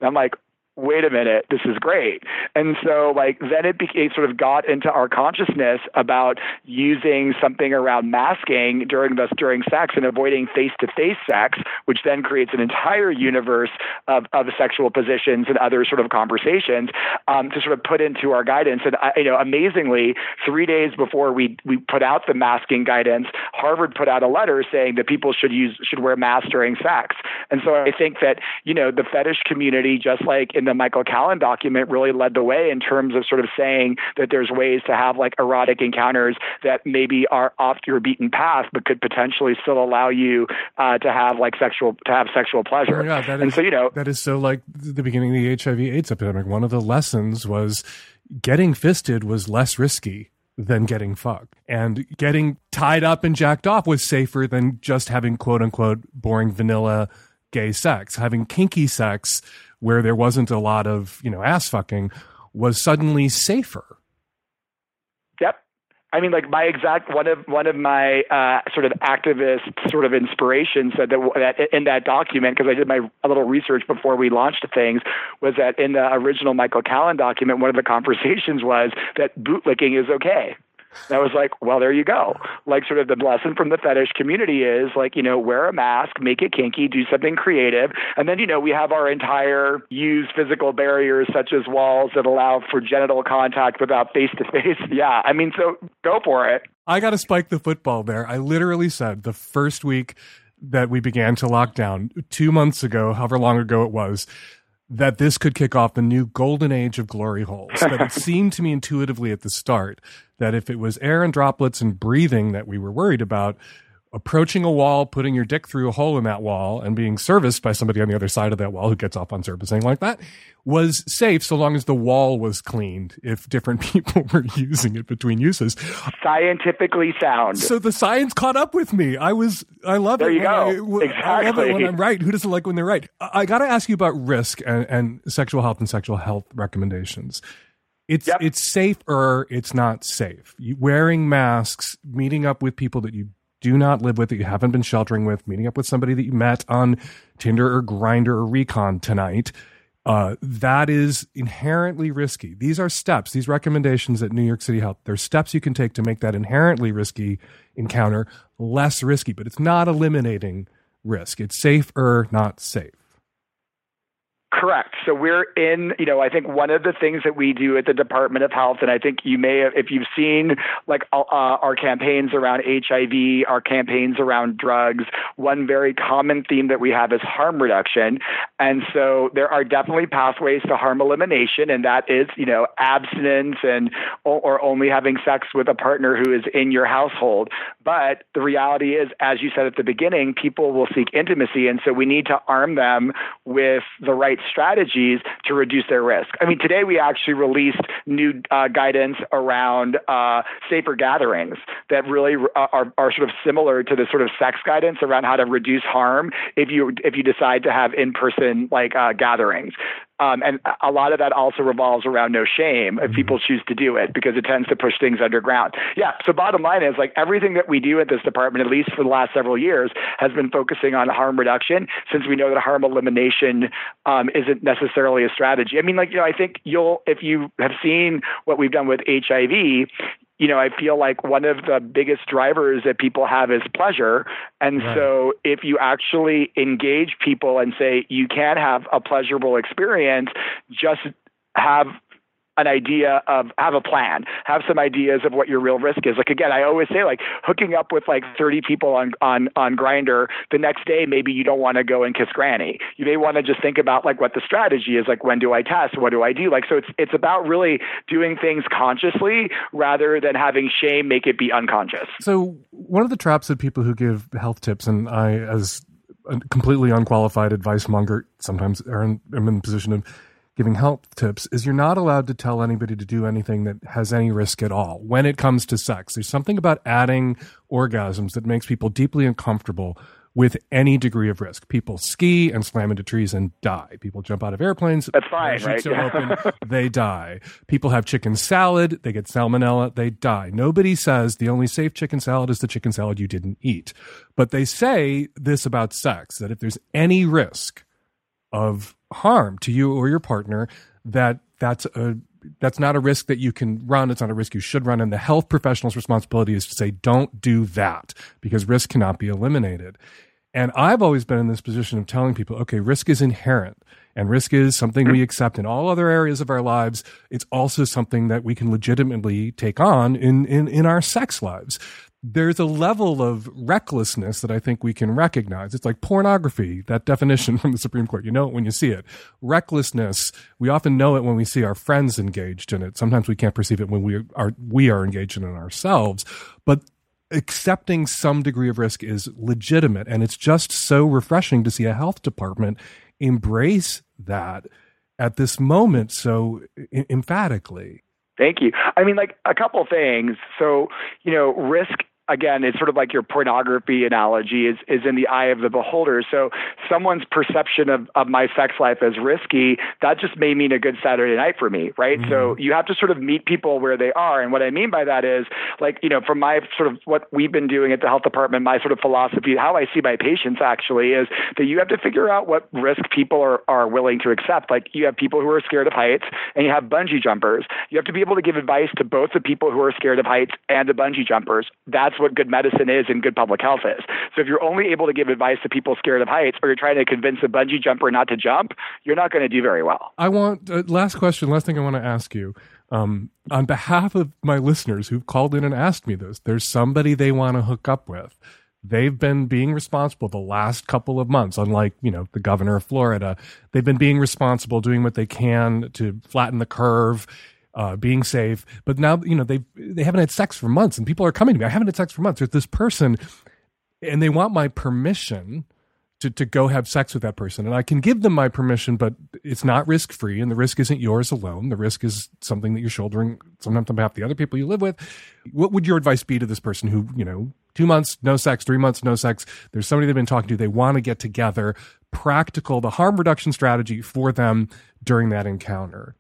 And I'm like, wait a minute, this is great. And so, like, then it became sort of got into our consciousness about using something around masking during during sex and avoiding face to face sex, which then creates an entire universe of, of sexual positions and other sort of conversations um, to sort of put into our guidance. And you know, amazingly, three days before we we put out the masking guidance, Harvard put out a letter saying that people should use should wear masks during sex. And so I think that you know the fetish community, just like in the Michael Callen document, really led the way in terms of sort of saying that there's ways to have like erotic encounters that maybe are off your beaten path, but could potentially still allow you uh, to have like sexual to have sexual pleasure. Oh God, that and is- so you know that is so like the beginning of the HIV/AIDS epidemic. One of the lessons was getting fisted was less risky than getting fucked, and getting tied up and jacked off was safer than just having quote unquote boring vanilla gay sex. Having kinky sex where there wasn't a lot of you know ass fucking was suddenly safer. Yep. I mean, like my exact one of one of my uh, sort of activist sort of inspirations said that, that in that document because I did my a little research before we launched things was that in the original Michael Callen document one of the conversations was that bootlicking is okay. And I was like, well, there you go. Like, sort of the lesson from the fetish community is like, you know, wear a mask, make it kinky, do something creative. And then, you know, we have our entire use physical barriers such as walls that allow for genital contact without face to face. Yeah. I mean, so go for it. I got to spike the football there. I literally said the first week that we began to lock down, two months ago, however long ago it was, that this could kick off the new golden age of glory holes. But it seemed to me intuitively at the start that if it was air and droplets and breathing that we were worried about, approaching a wall, putting your dick through a hole in that wall, and being serviced by somebody on the other side of that wall who gets off on servicing like that was safe so long as the wall was cleaned if different people were using it between uses. Scientifically sound. So the science caught up with me. I was, I love there it. you go. I, exactly. I love it when I'm right. Who doesn't like when they're right? I, I got to ask you about risk and, and sexual health and sexual health recommendations. It's Yep. it's safer. It's not safe. You, wearing masks, meeting up with people that you do not live with, that you haven't been sheltering with, meeting up with somebody that you met on Tinder or Grindr or Recon tonight. Uh, that is inherently risky. These are steps. These recommendations at New York City Health. They're steps you can take to make that inherently risky encounter less risky, but it's not eliminating risk. It's safer, not safe. Correct. So we're in, you know, I think one of the things that we do at the Department of Health, and I think you may have, if you've seen like uh, our campaigns around HIV, our campaigns around drugs, one very common theme that we have is harm reduction. And so there are definitely pathways to harm elimination, and that is, you know, abstinence and or only having sex with a partner who is in your household. But the reality is, as you said at the beginning, people will seek intimacy, and so we need to arm them with the right strategies to reduce their risk. I mean, today we actually released new uh, guidance around uh, safer gatherings that really uh, are, are sort of similar to the sort of sex guidance around how to reduce harm if you if you decide to have in person like uh, gatherings. Um, and a lot of that also revolves around no shame if people choose to do it because it tends to push things underground. Yeah. So bottom line is like everything that we do at this department, at least for the last several years, has been focusing on harm reduction since we know that harm elimination um, isn't necessarily a strategy. I mean, like, you know, I think you'll, if you have seen what we've done with HIV, you know, I feel like one of the biggest drivers that people have is pleasure. And Right. so if you actually engage people and say you can have a pleasurable experience, just have an idea of have a plan have some ideas of what your real risk is. Like again i always say like hooking up with like 30 people on on on Grindr the next day maybe you don't want to go and kiss granny. You may want to just think about like what the strategy is like when do i test? What do i do? Like so it's it's about really doing things consciously rather than having shame make it be unconscious. So one of the traps that people who give health tips, and I, as a completely unqualified advice monger, sometimes are in, am in the position of giving health tips, is you're not allowed to tell anybody to do anything that has any risk at all when it comes to sex. There's something about adding orgasms that makes people deeply uncomfortable with any degree of risk. People ski and slam into trees and die. People jump out of airplanes. That's fine, right? open, they die. People have chicken salad, they get salmonella, they die. Nobody says the only safe chicken salad is the chicken salad you didn't eat. But they say this about sex that if there's any risk of harm to you or your partner, that that's a that's not a risk that you can run. It's not a risk you should run. And the health professional's responsibility is to say, don't do that because risk cannot be eliminated. And I've always been in this position of telling people, okay, risk is inherent and risk is something we accept in all other areas of our lives. It's also something that we can legitimately take on in, in, in our sex lives. There's a level of recklessness that I think we can recognize. It's like pornography, that definition from the Supreme Court. You know it when you see it. Recklessness, we often know it when we see our friends engaged in it. Sometimes we can't perceive it when we are, we are engaged in it ourselves. But accepting some degree of risk is legitimate. And it's just so refreshing to see a health department embrace that at this moment so emphatically. Thank you. I mean, like a couple things. So, you know, risk again it's sort of like your pornography analogy is is in the eye of the beholder. So someone's perception of, of my sex life as risky, that just may mean a good Saturday night for me, right? So mm-hmm. you have to sort of meet people where they are. And what I mean by that is like, you know, from my sort of what we've been doing at the health department, my sort of philosophy, how I see my patients actually is that you have to figure out what risk people are, are willing to accept. Like you have people who are scared of heights and you have bungee jumpers. You have to be able to give advice to both the people who are scared of heights and the bungee jumpers. That's what good medicine is and good public health is. So if you're only able to give advice to people scared of heights or you're trying to convince a bungee jumper not to jump, you're not going to do very well. I want uh, last question, last thing I want to ask you. Um, on behalf of my listeners who've called in and asked me this, there's somebody they want to hook up with. They've been being responsible the last couple of months, unlike, you know, the governor of Florida. They've been being responsible, doing what they can to flatten the curve, uh, being safe. But now, you know, they they haven't had sex for months and people are coming to me. I haven't had sex for months. There's this person and they want my permission to, to go have sex with that person. And I can give them my permission, but it's not risk free. And the risk isn't yours alone. The risk is something that you're shouldering sometimes on behalf of the other people you live with. What would your advice be to this person who, you know, two months, no sex, three months, no sex? There's somebody they've been talking to. They want to get together. Practical, the harm reduction strategy for them during that encounter.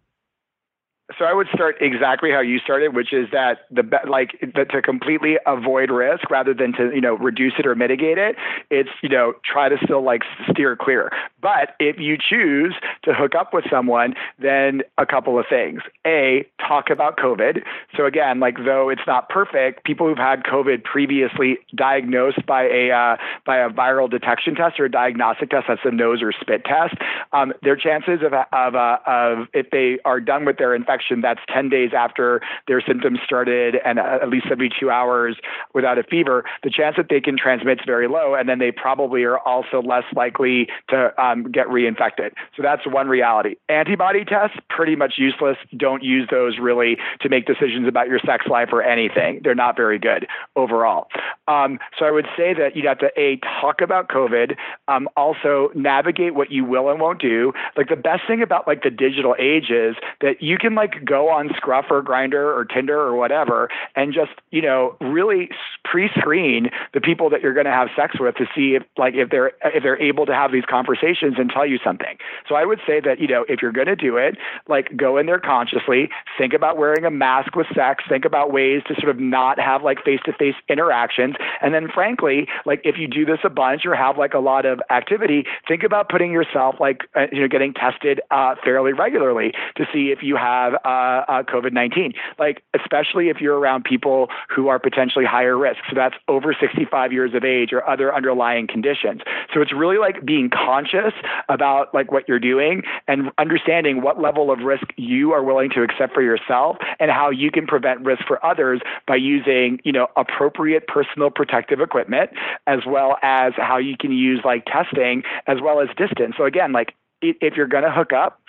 So I would start exactly how you started, which is that the like the, to completely avoid risk rather than to you know reduce it or mitigate it. It's you know try to still like steer clear. But if you choose to hook up with someone, then a couple of things. A, talk about COVID. So again, like though it's not perfect, people who've had COVID previously diagnosed by a uh, by a viral detection test or a diagnostic test, that's a nose or spit test, um, their chances of of, uh, of if they are done with their infection that's 10 days after their symptoms started and uh, at least 72 hours without a fever, the chance that they can transmit is very low. And then they probably are also less likely to um, get reinfected. So that's one reality. Antibody tests, pretty much useless. Don't use those really to make decisions about your sex life or anything. They're not very good overall. Um, so I would say that you'd have to A, talk about COVID, um, also navigate what you will and won't do. Like the best thing about like the digital age is that you can like go on Scruff or Grindr or Tinder or whatever and just, you know, really pre-screen the people that you're going to have sex with to see if like if they're if they're able to have these conversations and tell you something. So I would say that, you know, if you're going to do it, like go in there consciously, think about wearing a mask with sex, think about ways to sort of not have like face-to-face interactions and then frankly, like if you do this a bunch or have like a lot of activity, think about putting yourself like uh, you know getting tested uh, fairly regularly to see if you have uh, uh, COVID 19, like, especially if you're around people who are potentially higher risk. So that's over 65 years of age or other underlying conditions. So it's really like being conscious about like what you're doing and understanding what level of risk you are willing to accept for yourself and how you can prevent risk for others by using, you know, appropriate personal protective equipment as well as how you can use like testing as well as distance. So again, like if you're going to hook up,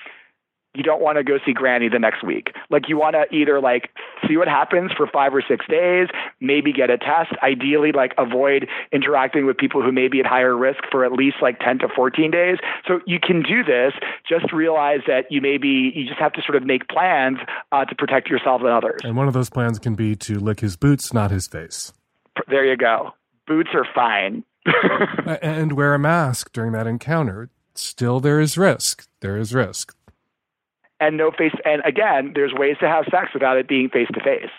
you don't want to go see granny the next week. Like you want to either like see what happens for 5 or 6 days, maybe get a test, ideally like avoid interacting with people who may be at higher risk for at least like 10 to 14 days. So you can do this, just realize that you maybe you just have to sort of make plans uh, to protect yourself and others. And one of those plans can be to lick his boots, not his face. There you go. Boots are fine. and wear a mask during that encounter. Still there is risk. There is risk and no face. And again, there's ways to have sex without it being face to face.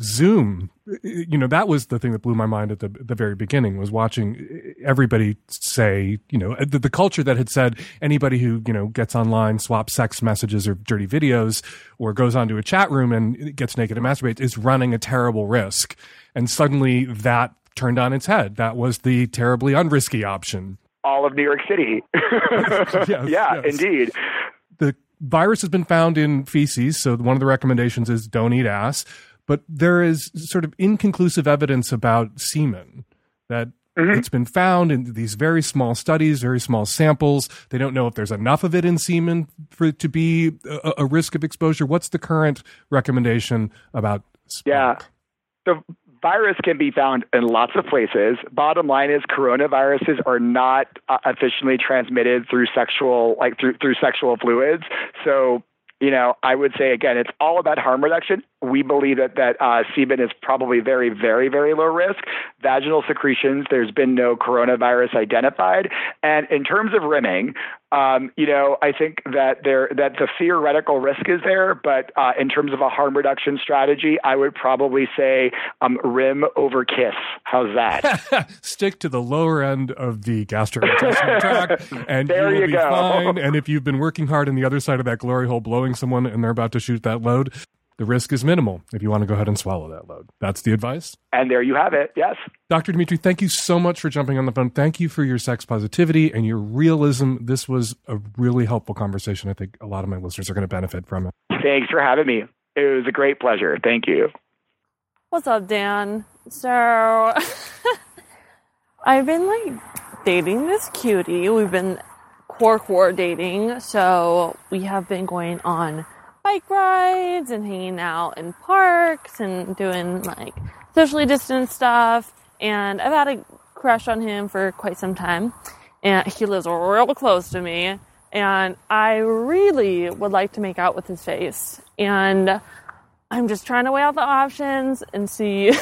Zoom, you know, that was the thing that blew my mind at the the very beginning was watching everybody say, you know, the, the culture that had said anybody who you know gets online, swaps sex messages or dirty videos, or goes onto a chat room and gets naked and masturbates is running a terrible risk. And suddenly that turned on its head. That was the terribly unrisky option. All of New York City. yes, yeah, yes. indeed. Virus has been found in feces, so one of the recommendations is don't eat ass. But there is sort of inconclusive evidence about semen that Mm-hmm. It's been found in these very small studies, very small samples. They don't know if there's enough of it in semen for it to be a, a risk of exposure. What's the current recommendation about? Yeah, the virus can be found in lots of places. Bottom line is coronaviruses are not uh, efficiently transmitted through sexual like through through sexual fluids. So you know, I would say again, it's all about harm reduction. We believe that that uh, semen is probably very, very, very low risk. Vaginal secretions, there's been no coronavirus identified. And in terms of rimming, um, you know, I think that there that the theoretical risk is there, but uh, in terms of a harm reduction strategy, I would probably say um, rim over kiss. How's that? Stick to the lower end of the gastrointestinal tract, and there you will you be go. fine. And if you've been working hard on the other side of that glory hole, blowing someone, and they're about to shoot that load, the risk is minimal if you want to go ahead and swallow that load. That's the advice. And there you have it. Yes. Dr. Demetre, thank you so much for jumping on the phone. Thank you for your sex positivity and your realism. This was a really helpful conversation. I think a lot of my listeners are going to benefit from it. Thanks for having me. It was a great pleasure. Thank you. What's up, Dan? So, I've been like dating this cutie. We've been core core dating. So, we have been going on bike rides and hanging out in parks and doing like socially distanced stuff. And I've had a crush on him for quite some time, and he lives real close to me. And I really would like to make out with his face. And I'm just trying to weigh out the options and see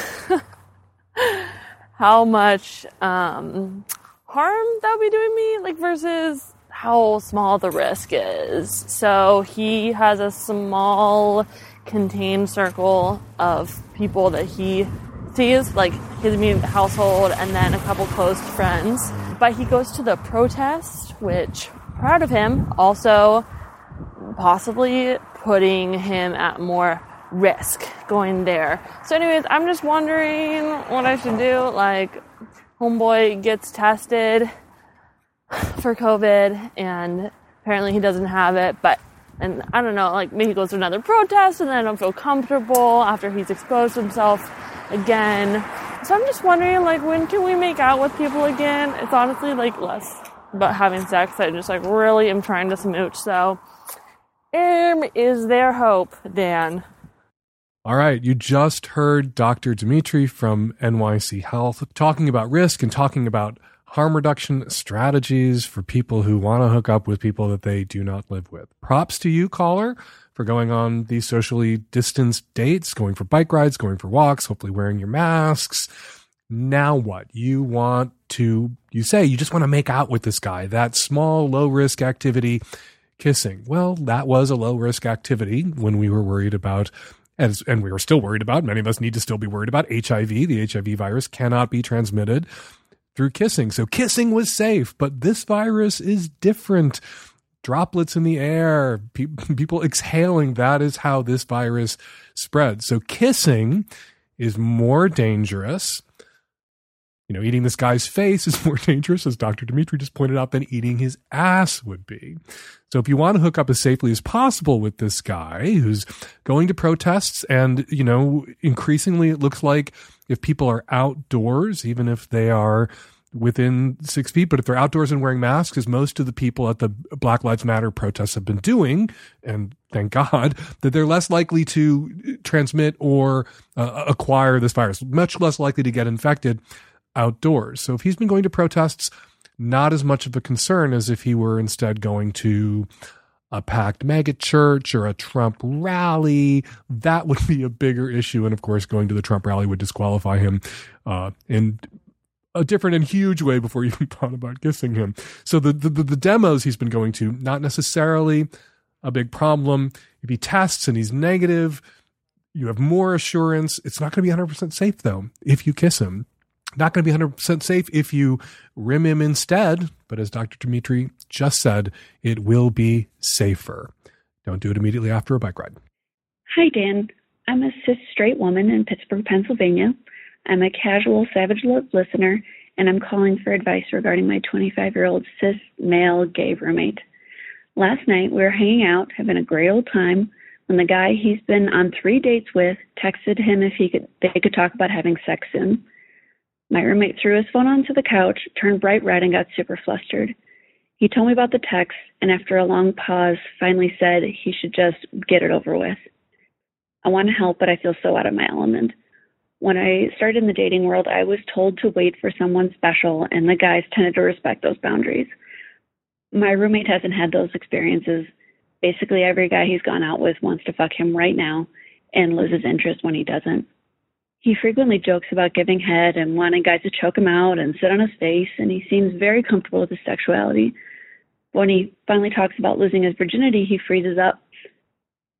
how much um, harm that would be doing me, like versus how small the risk is. So he has a small contained circle of people that he sees, like his immediate household and then a couple close friends. But he goes to the protest, which proud of him, also possibly putting him at more risk going there. So anyways, I'm just wondering what I should do. Like homeboy gets tested for COVID and apparently he doesn't have it, but and I don't know, like maybe he goes to another protest and then I don't feel comfortable after he's exposed himself again. So I'm just wondering, like, when can we make out with people again? It's honestly like less about having sex. I just like really am trying to smooch. So, um, is there hope, Dan? All right, you just heard Dr. Demetre from NYC Health talking about risk and talking about harm reduction strategies for people who want to hook up with people that they do not live with. Props to you, caller, for going on these socially distanced dates, going for bike rides, going for walks, hopefully wearing your masks. Now what? You want to, you say you just want to make out with this guy, that small, low risk activity, kissing. Well, that was a low risk activity when we were worried about as, and we were still worried about, many of us need to still be worried about HIV. The HIV virus cannot be transmitted through kissing. So kissing was safe, but this virus is different. Droplets in the air, pe- people exhaling, that is how this virus spreads. So kissing is more dangerous. You know, eating this guy's face is more dangerous, as Dr. Demetre just pointed out, than eating his ass would be. So if you want to hook up as safely as possible with this guy who's going to protests, and, you know, increasingly it looks like if people are outdoors, even if they are within six feet, but if they're outdoors and wearing masks, as most of the people at the Black Lives Matter protests have been doing, and thank God, that they're less likely to transmit or uh, acquire this virus, much less likely to get infected outdoors. So if he's been going to protests, not as much of a concern as if he were instead going to a packed mega church or a Trump rally, that would be a bigger issue. And of course, going to the Trump rally would disqualify him uh, in a different and huge way before you even thought about kissing him. So the, the, the demos he's been going to, not necessarily a big problem. If he tests and he's negative, you have more assurance. It's not going to be 100% safe though if you kiss him. Not going to be 100% safe if you rim him instead. But as Dr. Demetre just said, it will be safer. Don't do it immediately after a bike ride. Hi, Dan. I'm a cis straight woman in Pittsburgh, Pennsylvania. I'm a casual Savage Love listener, and I'm calling for advice regarding my 25 year old cis male gay roommate. Last night, we were hanging out, having a great old time, when the guy he's been on three dates with texted him if he could they could talk about having sex soon. My roommate threw his phone onto the couch, turned bright red, and got super flustered. He told me about the text, and after a long pause, finally said he should just get it over with. I want to help, but I feel so out of my element. When I started in the dating world, I was told to wait for someone special, and the guys tended to respect those boundaries. My roommate hasn't had those experiences. Basically, every guy he's gone out with wants to fuck him right now and loses interest when he doesn't. He frequently jokes about giving head and wanting guys to choke him out and sit on his face, and he seems very comfortable with his sexuality. When he finally talks about losing his virginity, he freezes up.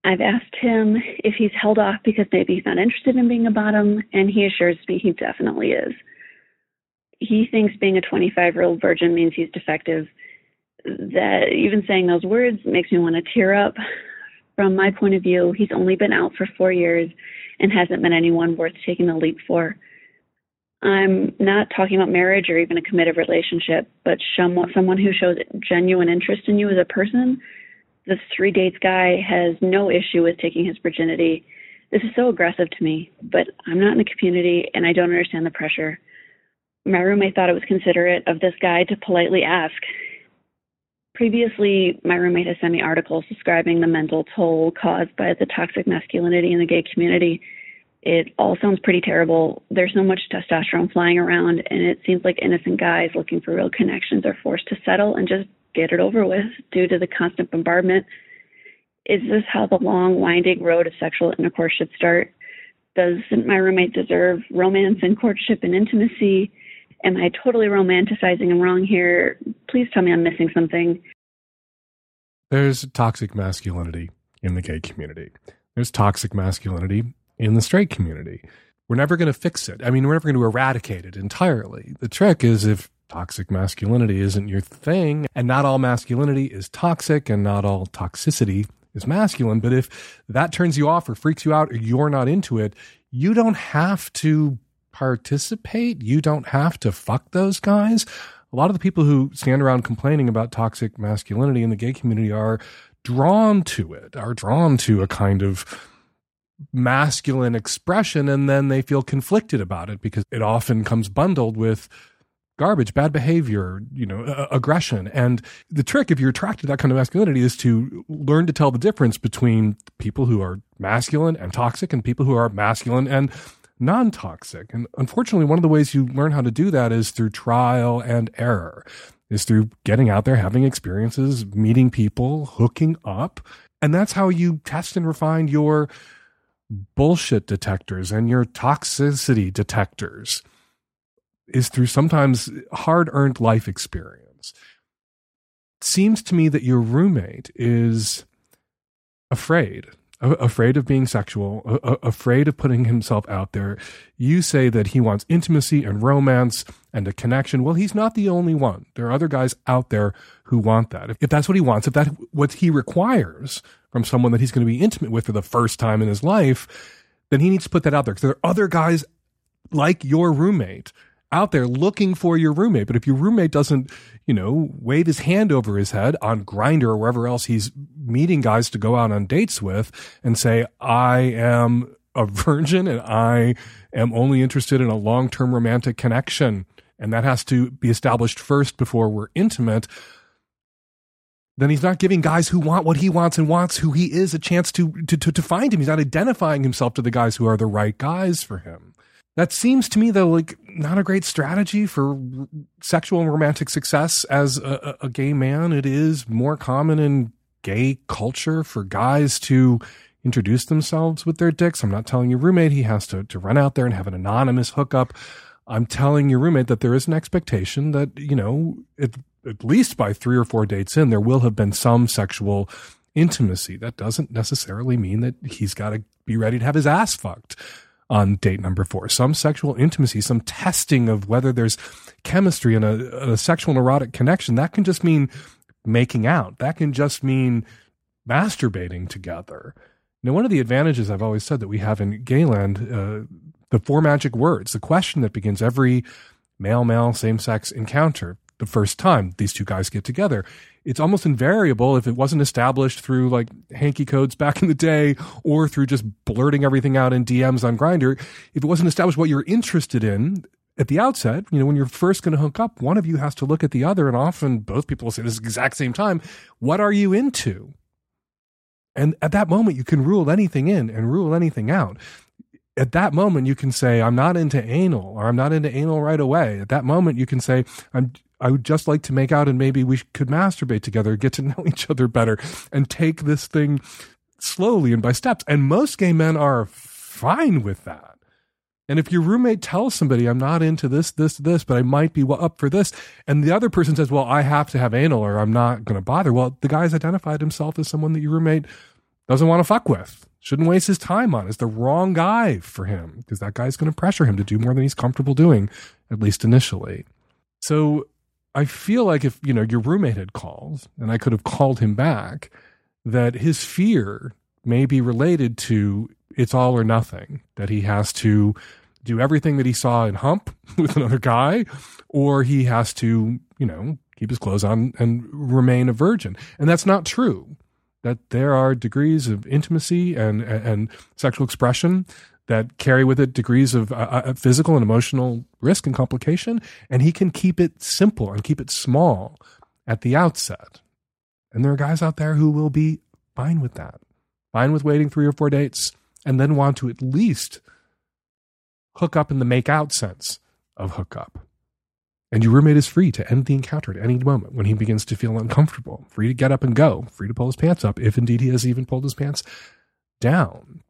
I've asked him if he's held off because maybe he's not interested in being a bottom, and he assures me he definitely is. He thinks being a 25 year old virgin means he's defective. That even saying those words makes me want to tear up. From my point of view, he's only been out for four years and hasn't been anyone worth taking the leap for. I'm not talking about marriage or even a committed relationship, but someone someone who shows genuine interest in you as a person. This three dates guy has no issue with taking his virginity. This is so aggressive to me, but I'm not in the community and I don't understand the pressure. My roommate thought it was considerate of this guy to politely ask. Previously, my roommate has sent me articles describing the mental toll caused by the toxic masculinity in the gay community. It all sounds pretty terrible. There's so much testosterone flying around, and it seems like innocent guys looking for real connections are forced to settle and just get it over with due to the constant bombardment. Is this how the long, winding road of sexual intercourse should start? Doesn't my roommate deserve romance and courtship and intimacy? Am I totally romanticizing him wrong here? Please tell me I'm missing something. There's toxic masculinity in the gay community. There's toxic masculinity in the straight community. We're never going to fix it. I mean, we're never going to eradicate it entirely. The trick is if toxic masculinity isn't your thing, and not all masculinity is toxic, and not all toxicity is masculine. But if that turns you off or freaks you out or you're not into it, you don't have to participate. You don't have to fuck those guys. A lot of the people who stand around complaining about toxic masculinity in the gay community are drawn to it, are drawn to a kind of masculine expression, and then they feel conflicted about it because it often comes bundled with garbage, bad behavior, you know, uh, aggression. And the trick, if you're attracted to that kind of masculinity, is to learn to tell the difference between people who are masculine and toxic and people who are masculine and non toxic. And unfortunately, one of the ways you learn how to do that is through trial and error, is through getting out there, having experiences, meeting people, hooking up. And that's how you test and refine your bullshit detectors and your toxicity detectors is through sometimes hard earned life experience. It seems to me that your roommate is afraid afraid of being sexual, afraid of putting himself out there. You say that he wants intimacy and romance and a connection. Well, he's not the only one. There are other guys out there who want that. If, that's what he wants, if that's what he requires from someone that he's going to be intimate with for the first time in his life, then he needs to put that out there because there are other guys like your roommate out there looking for your roommate. But if your roommate doesn't, you know, wave his hand over his head on Grindr or wherever else he's meeting guys to go out on dates with and say, I am a virgin and I am only interested in a long term romantic connection. And that has to be established first before we're intimate. Then he's not giving guys who want what he wants and wants who he is a chance to, to, to, to find him. He's not identifying himself to the guys who are the right guys for him. That seems to me though like not a great strategy for sexual and romantic success as a, a gay man. It is more common in gay culture for guys to introduce themselves with their dicks. I'm not telling your roommate he has to, to run out there and have an anonymous hookup. I'm telling your roommate that there is an expectation that, you know, at, at least by three or four dates in, there will have been some sexual intimacy. That doesn't necessarily mean that he's got to be ready to have his ass fucked on date number four. Some sexual intimacy, some testing of whether there's chemistry and a, a sexual and erotic connection. That can just mean making out. That can just mean masturbating together. Now, one of the advantages I've always said that we have in Gayland, uh, the four magic words, the question that begins every male male same sex encounter the first time these two guys get together it's almost invariable if it wasn't established through like hanky codes back in the day or through just blurting everything out in DMs on Grindr. If it wasn't established what you're interested in at the outset, you know, when you're first going to hook up, one of you has to look at the other, and often both people will say this exact same time. What are you into? And at that moment, you can rule anything in and rule anything out at that moment you can say i'm not into anal or i'm not into anal right away at that moment you can say i'm I would just like to make out and maybe we could masturbate together, get to know each other better, and take this thing slowly and by steps. And most gay men are fine with that. And if your roommate tells somebody, I'm not into this, this, this, but I might be up for this, and the other person says, Well, I have to have anal or I'm not going to bother. Well, the guy's identified himself as someone that your roommate doesn't want to fuck with, shouldn't waste his time on, is the wrong guy for him because that guy's going to pressure him to do more than he's comfortable doing, at least initially. So I feel like if, you know, your roommate had called and I could have called him back, that his fear may be related to it's all or nothing, that he has to do everything that he saw in Hump with another guy, or he has to, you know, keep his clothes on and remain a virgin. And that's not true. That there are degrees of intimacy and, and sexual expression that carry with it degrees of uh, uh, physical and emotional risk and complication. And he can keep it simple and keep it small at the outset. And there are guys out there who will be fine with that, fine with waiting three or four dates, and then want to at least hook up in the make out sense of hook up. And your roommate is free to end the encounter at any moment when he begins to feel uncomfortable, free to get up and go, free to pull his pants up, if indeed he has even pulled his pants down.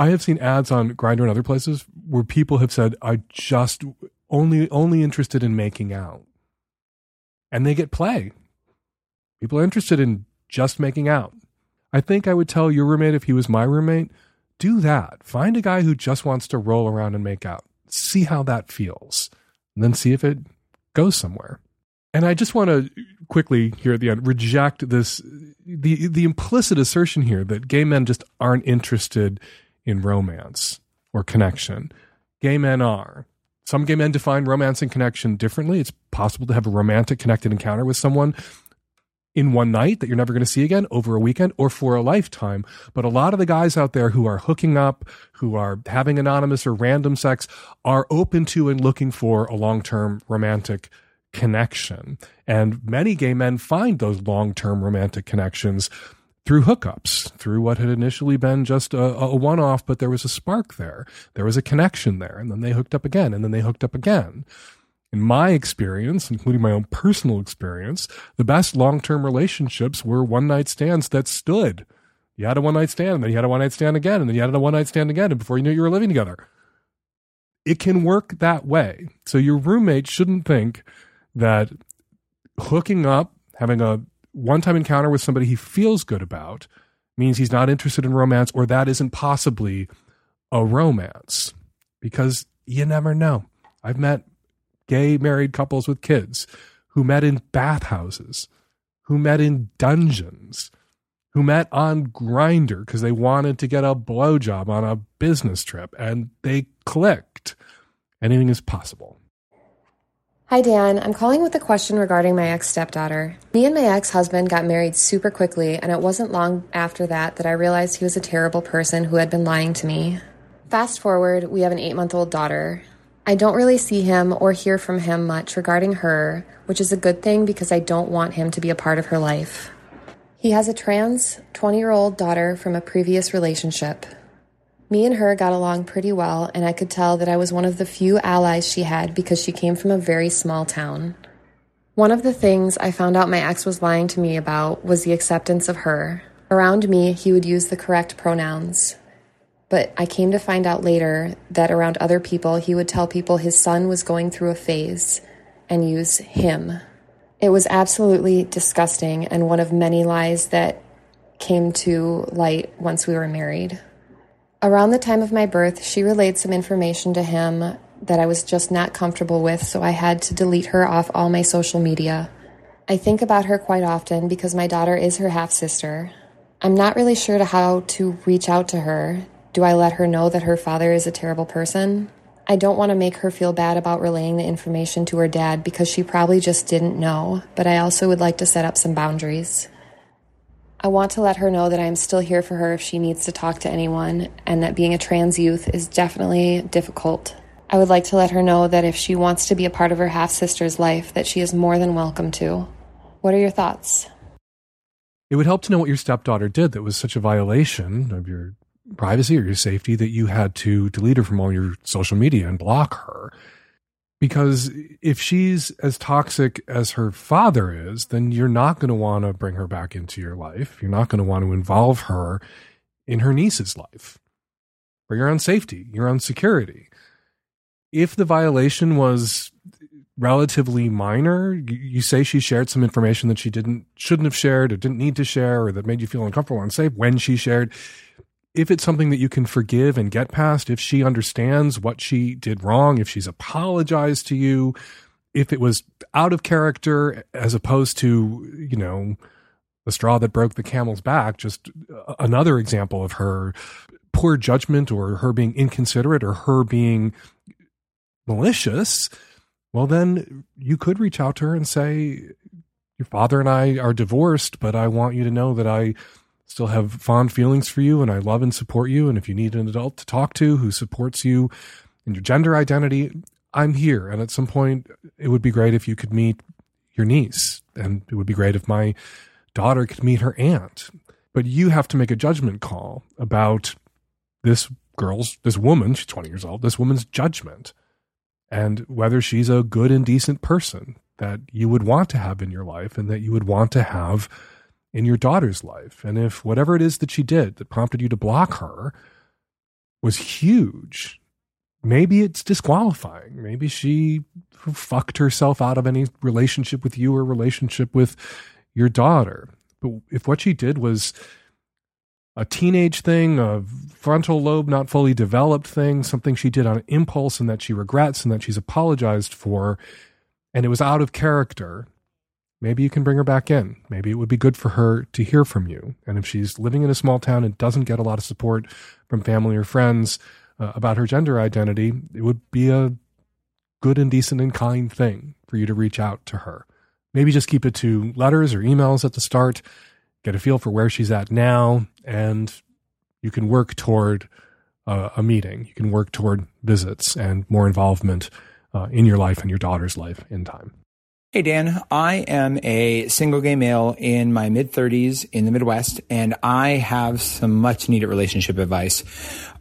I have seen ads on Grindr and other places where people have said, I just only only interested in making out. And they get play. People are interested in just making out. I think I would tell your roommate if he was my roommate, do that. Find a guy who just wants to roll around and make out. See how that feels. And then see if it goes somewhere. And I just want to quickly here at the end reject this the the implicit assertion here that gay men just aren't interested in romance or connection. Gay men are. Some gay men define romance and connection differently. It's possible to have a romantic connected encounter with someone in one night that you're never going to see again over a weekend or for a lifetime. But a lot of the guys out there who are hooking up, who are having anonymous or random sex, are open to and looking for a long term romantic connection. And many gay men find those long term romantic connections through hookups, through what had initially been just a, a one off, but there was a spark there. There was a connection there. And then they hooked up again, and then they hooked up again. In my experience, including my own personal experience, the best long term relationships were one night stands that stood. You had a one night stand, and then you had a one night stand again, and then you had a one night stand again, and before you knew it, you were living together. It can work that way. So your roommate shouldn't think that hooking up, having a one time encounter with somebody he feels good about, means he's not interested in romance, or that isn't possibly a romance. Because you never know. I've met gay married couples with kids who met in bathhouses, who met in dungeons, who met on Grindr because they wanted to get a blowjob on a business trip and they clicked. Anything is possible. Hi, Dan. I'm calling with a question regarding my ex stepdaughter. Me and my ex husband got married super quickly, and it wasn't long after that that I realized he was a terrible person who had been lying to me. Fast forward, we have an eight month old daughter. I don't really see him or hear from him much regarding her, which is a good thing because I don't want him to be a part of her life. He has a trans 20 year old daughter from a previous relationship. Me and her got along pretty well, and I could tell that I was one of the few allies she had because she came from a very small town. One of the things I found out my ex was lying to me about was the acceptance of her. Around me, he would use the correct pronouns. But I came to find out later that around other people, he would tell people his son was going through a phase and use him. It was absolutely disgusting and one of many lies that came to light once we were married. Around the time of my birth, she relayed some information to him that I was just not comfortable with, so I had to delete her off all my social media. I think about her quite often because my daughter is her half sister. I'm not really sure to how to reach out to her. Do I let her know that her father is a terrible person? I don't want to make her feel bad about relaying the information to her dad because she probably just didn't know, but I also would like to set up some boundaries. I want to let her know that I'm still here for her if she needs to talk to anyone, and that being a trans youth is definitely difficult. I would like to let her know that if she wants to be a part of her half sister's life, that she is more than welcome to. What are your thoughts? It would help to know what your stepdaughter did that was such a violation of your privacy or your safety that you had to delete her from all your social media and block her. Because if she's as toxic as her father is, then you're not going to want to bring her back into your life. You're not going to want to involve her in her niece's life for your own safety, your own security. If the violation was relatively minor, you, say she shared some information that she didn't shouldn't have shared or didn't need to share or that made you feel uncomfortable or unsafe when she shared if it's something that you can forgive and get past, if she understands what she did wrong, if she's apologized to you, if it was out of character as opposed to, you know, the straw that broke the camel's back, just uh, another example of her poor judgment or her being inconsiderate or her being malicious, well, then you could reach out to her and say, Your father and I are divorced, but I want you to know that I still have fond feelings for you and I love and support you. And if you need an adult to talk to who supports you in your gender identity, I'm here. And at some point, it would be great if you could meet your niece. And it would be great if my daughter could meet her aunt. But you have to make a judgment call about this girl's, this woman, she's 20 years old, this woman's judgment and whether she's a good and decent person that you would want to have in your life and that you would want to have in your daughter's life. And if whatever it is that she did that prompted you to block her was huge, maybe it's disqualifying. Maybe she fucked herself out of any relationship with you or relationship with your daughter. But if what she did was a teenage thing, a frontal lobe not fully developed thing, something she did on impulse and that she regrets and that she's apologized for, and it was out of character, maybe you can bring her back in. Maybe it would be good for her to hear from you. And if she's living in a small town and doesn't get a lot of support from family or friends uh, about her gender identity, it would be a good and decent and kind thing for you to reach out to her. Maybe just keep it to letters or emails at the start, get a feel for where she's at now, and you can work toward uh, a meeting. You can work toward visits and more involvement uh, in your life and your daughter's life in time. Hey, Dan. I am a single gay male in my mid 30s in the Midwest, and I have some much needed relationship advice.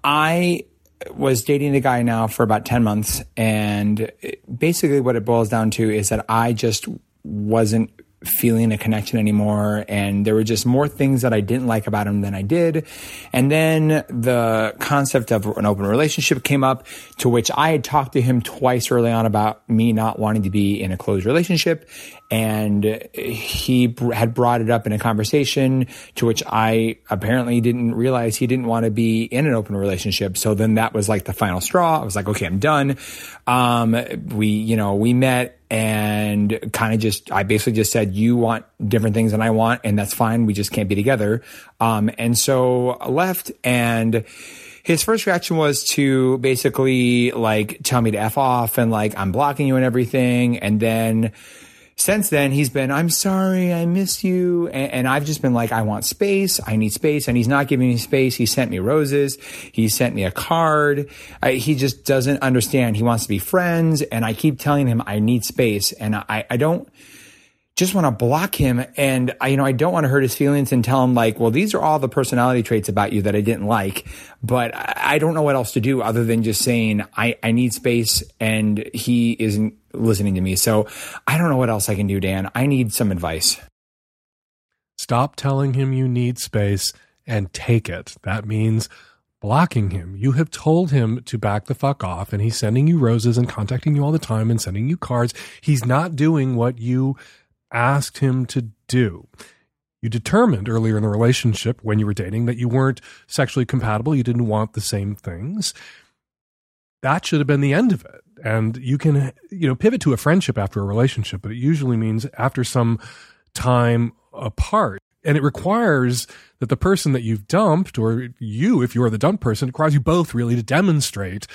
I was dating a guy now for about 10 months, and basically what it boils down to is that I just wasn't feeling a connection anymore. And there were just more things that I didn't like about him than I did. And then the concept of an open relationship came up to which I had talked to him twice early on about me not wanting to be in a closed relationship. And he had brought it up in a conversation to which I apparently didn't realize he didn't want to be in an open relationship. So then that was like the final straw. I was like, okay, I'm done. Um, we, you know, we met and kind of just I basically just said you want different things than I want and that's fine we just can't be together um and so I left and his first reaction was to basically like tell me to f off and like I'm blocking you and everything and then since then he's been i'm sorry i miss you. And, and, i've just been like i want space. I need space. And he's not giving me space. He sent me roses. He sent me a card. I, he just doesn't understand. He wants to be friends. And i keep telling him i need space. And i, I don't just want to block him and I, you know, I don't want to hurt his feelings and tell him like, well, these are all the personality traits about you that I didn't like, but I don't know what else to do other than just saying I, I need space and he isn't listening to me. So I don't know what else I can do, Dan. I need some advice. Stop telling him you need space and take it. That means blocking him. You have told him to back the fuck off and he's sending you roses and contacting you all the time and sending you cards. He's not doing what you asked him to do. You determined earlier in the relationship when you were dating that you weren't sexually compatible, you didn't want the same things. That should have been the end of it. And you can, you know, pivot to a friendship after a relationship, but it usually means after some time apart. And it requires that the person that you've dumped, or you, if you're the dumped person, requires you both really to demonstrate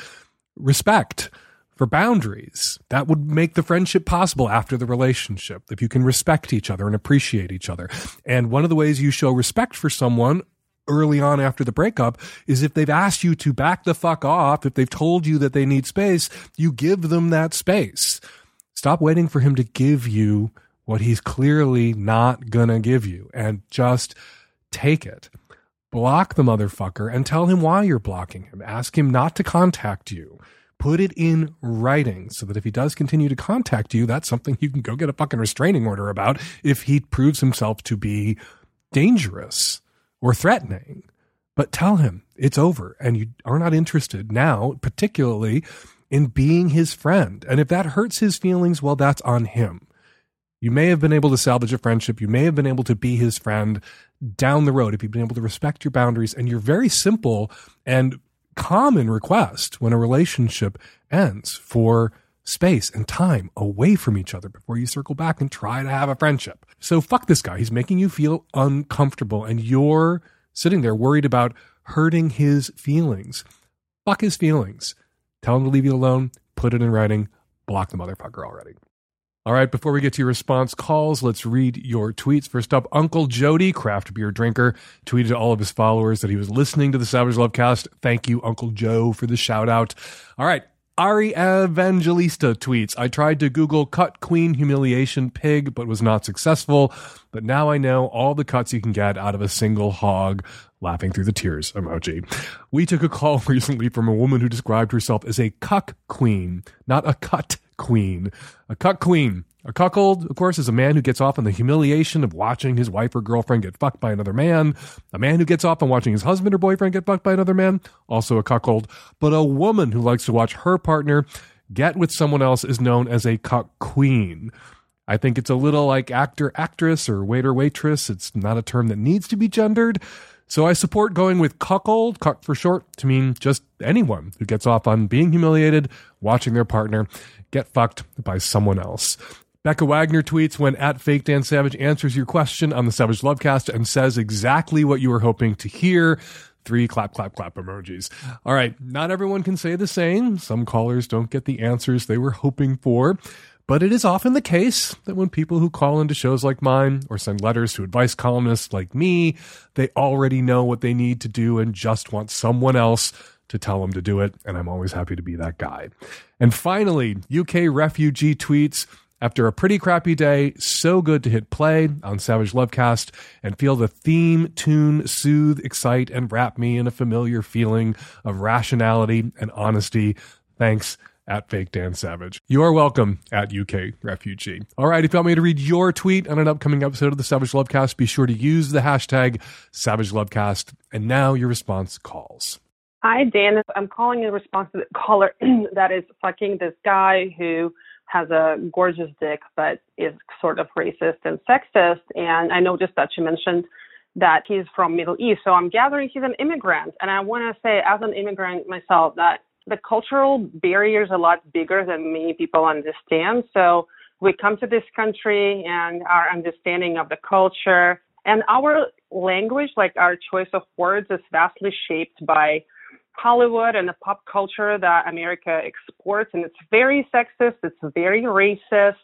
respect for boundaries. That would make the friendship possible after the relationship, if you can respect each other and appreciate each other. And one of the ways you show respect for someone early on after the breakup is if they've asked you to back the fuck off, if they've told you that they need space, you give them that space. Stop waiting for him to give you what he's clearly not gonna give you and just take it. Block the motherfucker and tell him why you're blocking him. Ask him not to contact you put it in writing so that if he does continue to contact you, that's something you can go get a fucking restraining order about if he proves himself to be dangerous or threatening. But tell him it's over and you are not interested now, particularly in being his friend. And if that hurts his feelings, well, that's on him. You may have been able to salvage a friendship. You may have been able to be his friend down the road if you've been able to respect your boundaries and you're very simple and common request when a relationship ends for space and time away from each other before you circle back and try to have a friendship. So fuck this guy. He's making you feel uncomfortable and you're sitting there worried about hurting his feelings. Fuck his feelings. Tell him to leave you alone. Put it in writing. Block the motherfucker already. All right, before we get to your response calls, let's read your tweets. First up, Uncle Jody, craft beer drinker, tweeted to all of his followers that he was listening to the Savage Love cast. Thank you, Uncle Joe, for the shout out. All right, Ari Evangelista tweets, I tried to Google cut queen humiliation pig, but was not successful. But now I know all the cuts you can get out of a single hog. Laughing through the tears emoji. We took a call recently from a woman who described herself as a cuck queen, not a cut queen. A cuck queen. A cuckold, of course, is a man who gets off on the humiliation of watching his wife or girlfriend get fucked by another man. A man who gets off on watching his husband or boyfriend get fucked by another man, also a cuckold. But a woman who likes to watch her partner get with someone else is known as a cuck queen. I think it's a little like actor, actress, or waiter, waitress. It's not a term that needs to be gendered. So I support going with cuckold, cuck for short, to mean just anyone who gets off on being humiliated, watching their partner get fucked by someone else. Becca Wagner tweets when at Fake Dan Savage answers your question on the Savage Lovecast and says exactly what you were hoping to hear. Three clap, clap, clap emojis. All right. Not everyone can say the same. Some callers don't get the answers they were hoping for. But it is often the case that when people who call into shows like mine or send letters to advice columnists like me, they already know what they need to do and just want someone else to tell them to do it. And I'm always happy to be that guy. And finally, UK refugee tweets, after a pretty crappy day, so good to hit play on Savage Lovecast and feel the theme tune soothe, excite, and wrap me in a familiar feeling of rationality and honesty. Thanks at Fake Dan Savage. You are welcome at UK Refugee. All right, if you want me to read your tweet on an upcoming episode of the Savage Lovecast, be sure to use the hashtag Savage Lovecast. And now your response calls. Hi, Dan. I'm calling in response to the caller that is fucking this guy who has a gorgeous dick but is sort of racist and sexist. And I noticed that you mentioned that he's from Middle East. So I'm gathering he's an immigrant. And I want to say, as an immigrant myself, that the cultural barrier is a lot bigger than many people understand. So we come to this country and our understanding of the culture and our language, like our choice of words, is vastly shaped by Hollywood and the pop culture that America exports. And it's very sexist, it's very racist.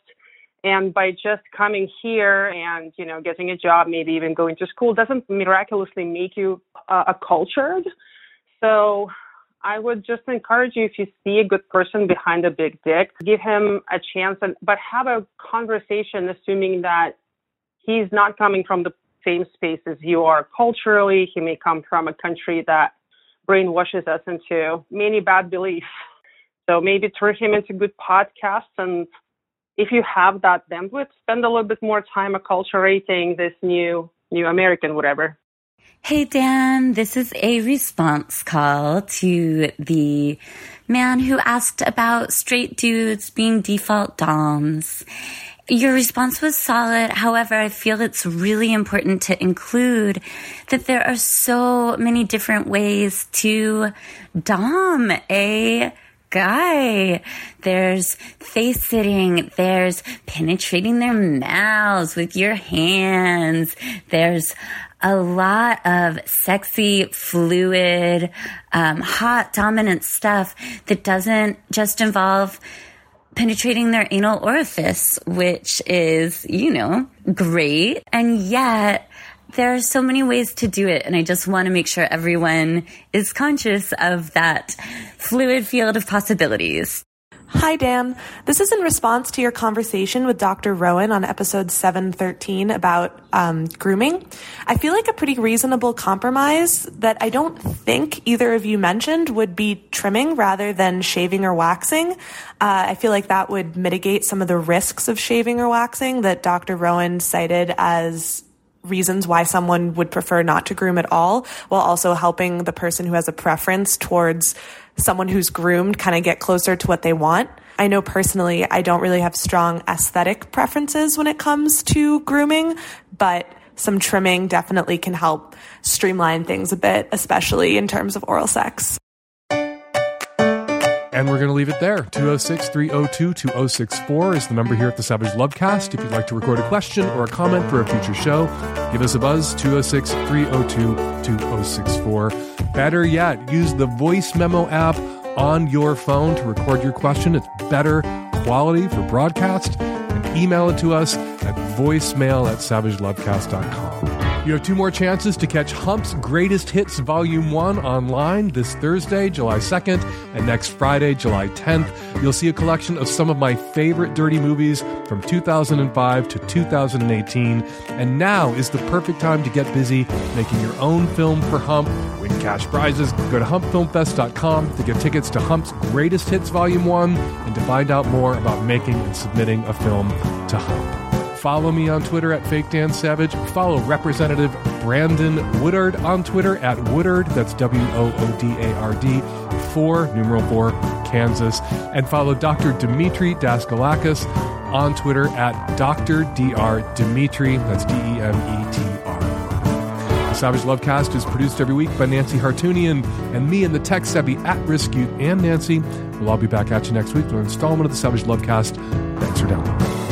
And by just coming here and, you know, getting a job, maybe even going to school doesn't miraculously make you uh, accultured. So I would just encourage you if you see a good person behind a big dick, give him a chance and but have a conversation assuming that he's not coming from the same space as you are culturally. He may come from a country that brainwashes us into many bad beliefs. So maybe turn him into good podcasts and if you have that bandwidth, spend a little bit more time acculturating this new new American whatever. Hey Dan, this is a response call to the man who asked about straight dudes being default DOMs. Your response was solid. However, I feel it's really important to include that there are so many different ways to dom a guy. There's face sitting. There's penetrating their mouths with your hands. There's a lot of sexy, fluid, um, hot, dominant stuff that doesn't just involve penetrating their anal orifice, which is, you know, great. And yet, there are so many ways to do it. And I just want to make sure everyone is conscious of that fluid field of possibilities. Hi, Dan. This is in response to your conversation with Dr. Rowan on episode 713 about um, grooming. I feel like a pretty reasonable compromise that I don't think either of you mentioned would be trimming rather than shaving or waxing. Uh, I feel like that would mitigate some of the risks of shaving or waxing that Dr. Rowan cited as reasons why someone would prefer not to groom at all, while also helping the person who has a preference towards someone who's groomed kind of get closer to what they want. I know personally, I don't really have strong aesthetic preferences when it comes to grooming, but some trimming definitely can help streamline things a bit, especially in terms of oral sex. And we're going to leave it there. 206 302 2064 is the number here at the Savage Lovecast. If you'd like to record a question or a comment for a future show, give us a buzz 206 302 2064. Better yet, use the voice memo app on your phone to record your question. It's better quality for broadcast. And email it to us at voicemail at savagelovecast.com. You have two more chances to catch Hump's Greatest Hits Volume 1 online this Thursday, July 2nd, and next Friday, July 10th. You'll see a collection of some of my favorite dirty movies from 2005 to 2018. And now is the perfect time to get busy making your own film for Hump. Win cash prizes. Go to humpfilmfest.com to get tickets to Hump's Greatest Hits Volume 1 and to find out more about making and submitting a film to Hump. Follow me on Twitter at Fake Dan Savage. Follow Representative Brandon Woodard on Twitter at Woodard. That's W O O D A R D, 4, numeral 4, Kansas. And follow Dr. Demetre Daskalakis on Twitter at Dr. Dr. Demetre. That's D E M E T R. The Savage Lovecast is produced every week by Nancy Hartunian and me and the tech savvy at risk youth and Nancy. We'll all be back at you next week with an installment of the Savage Lovecast. Thanks for downloading.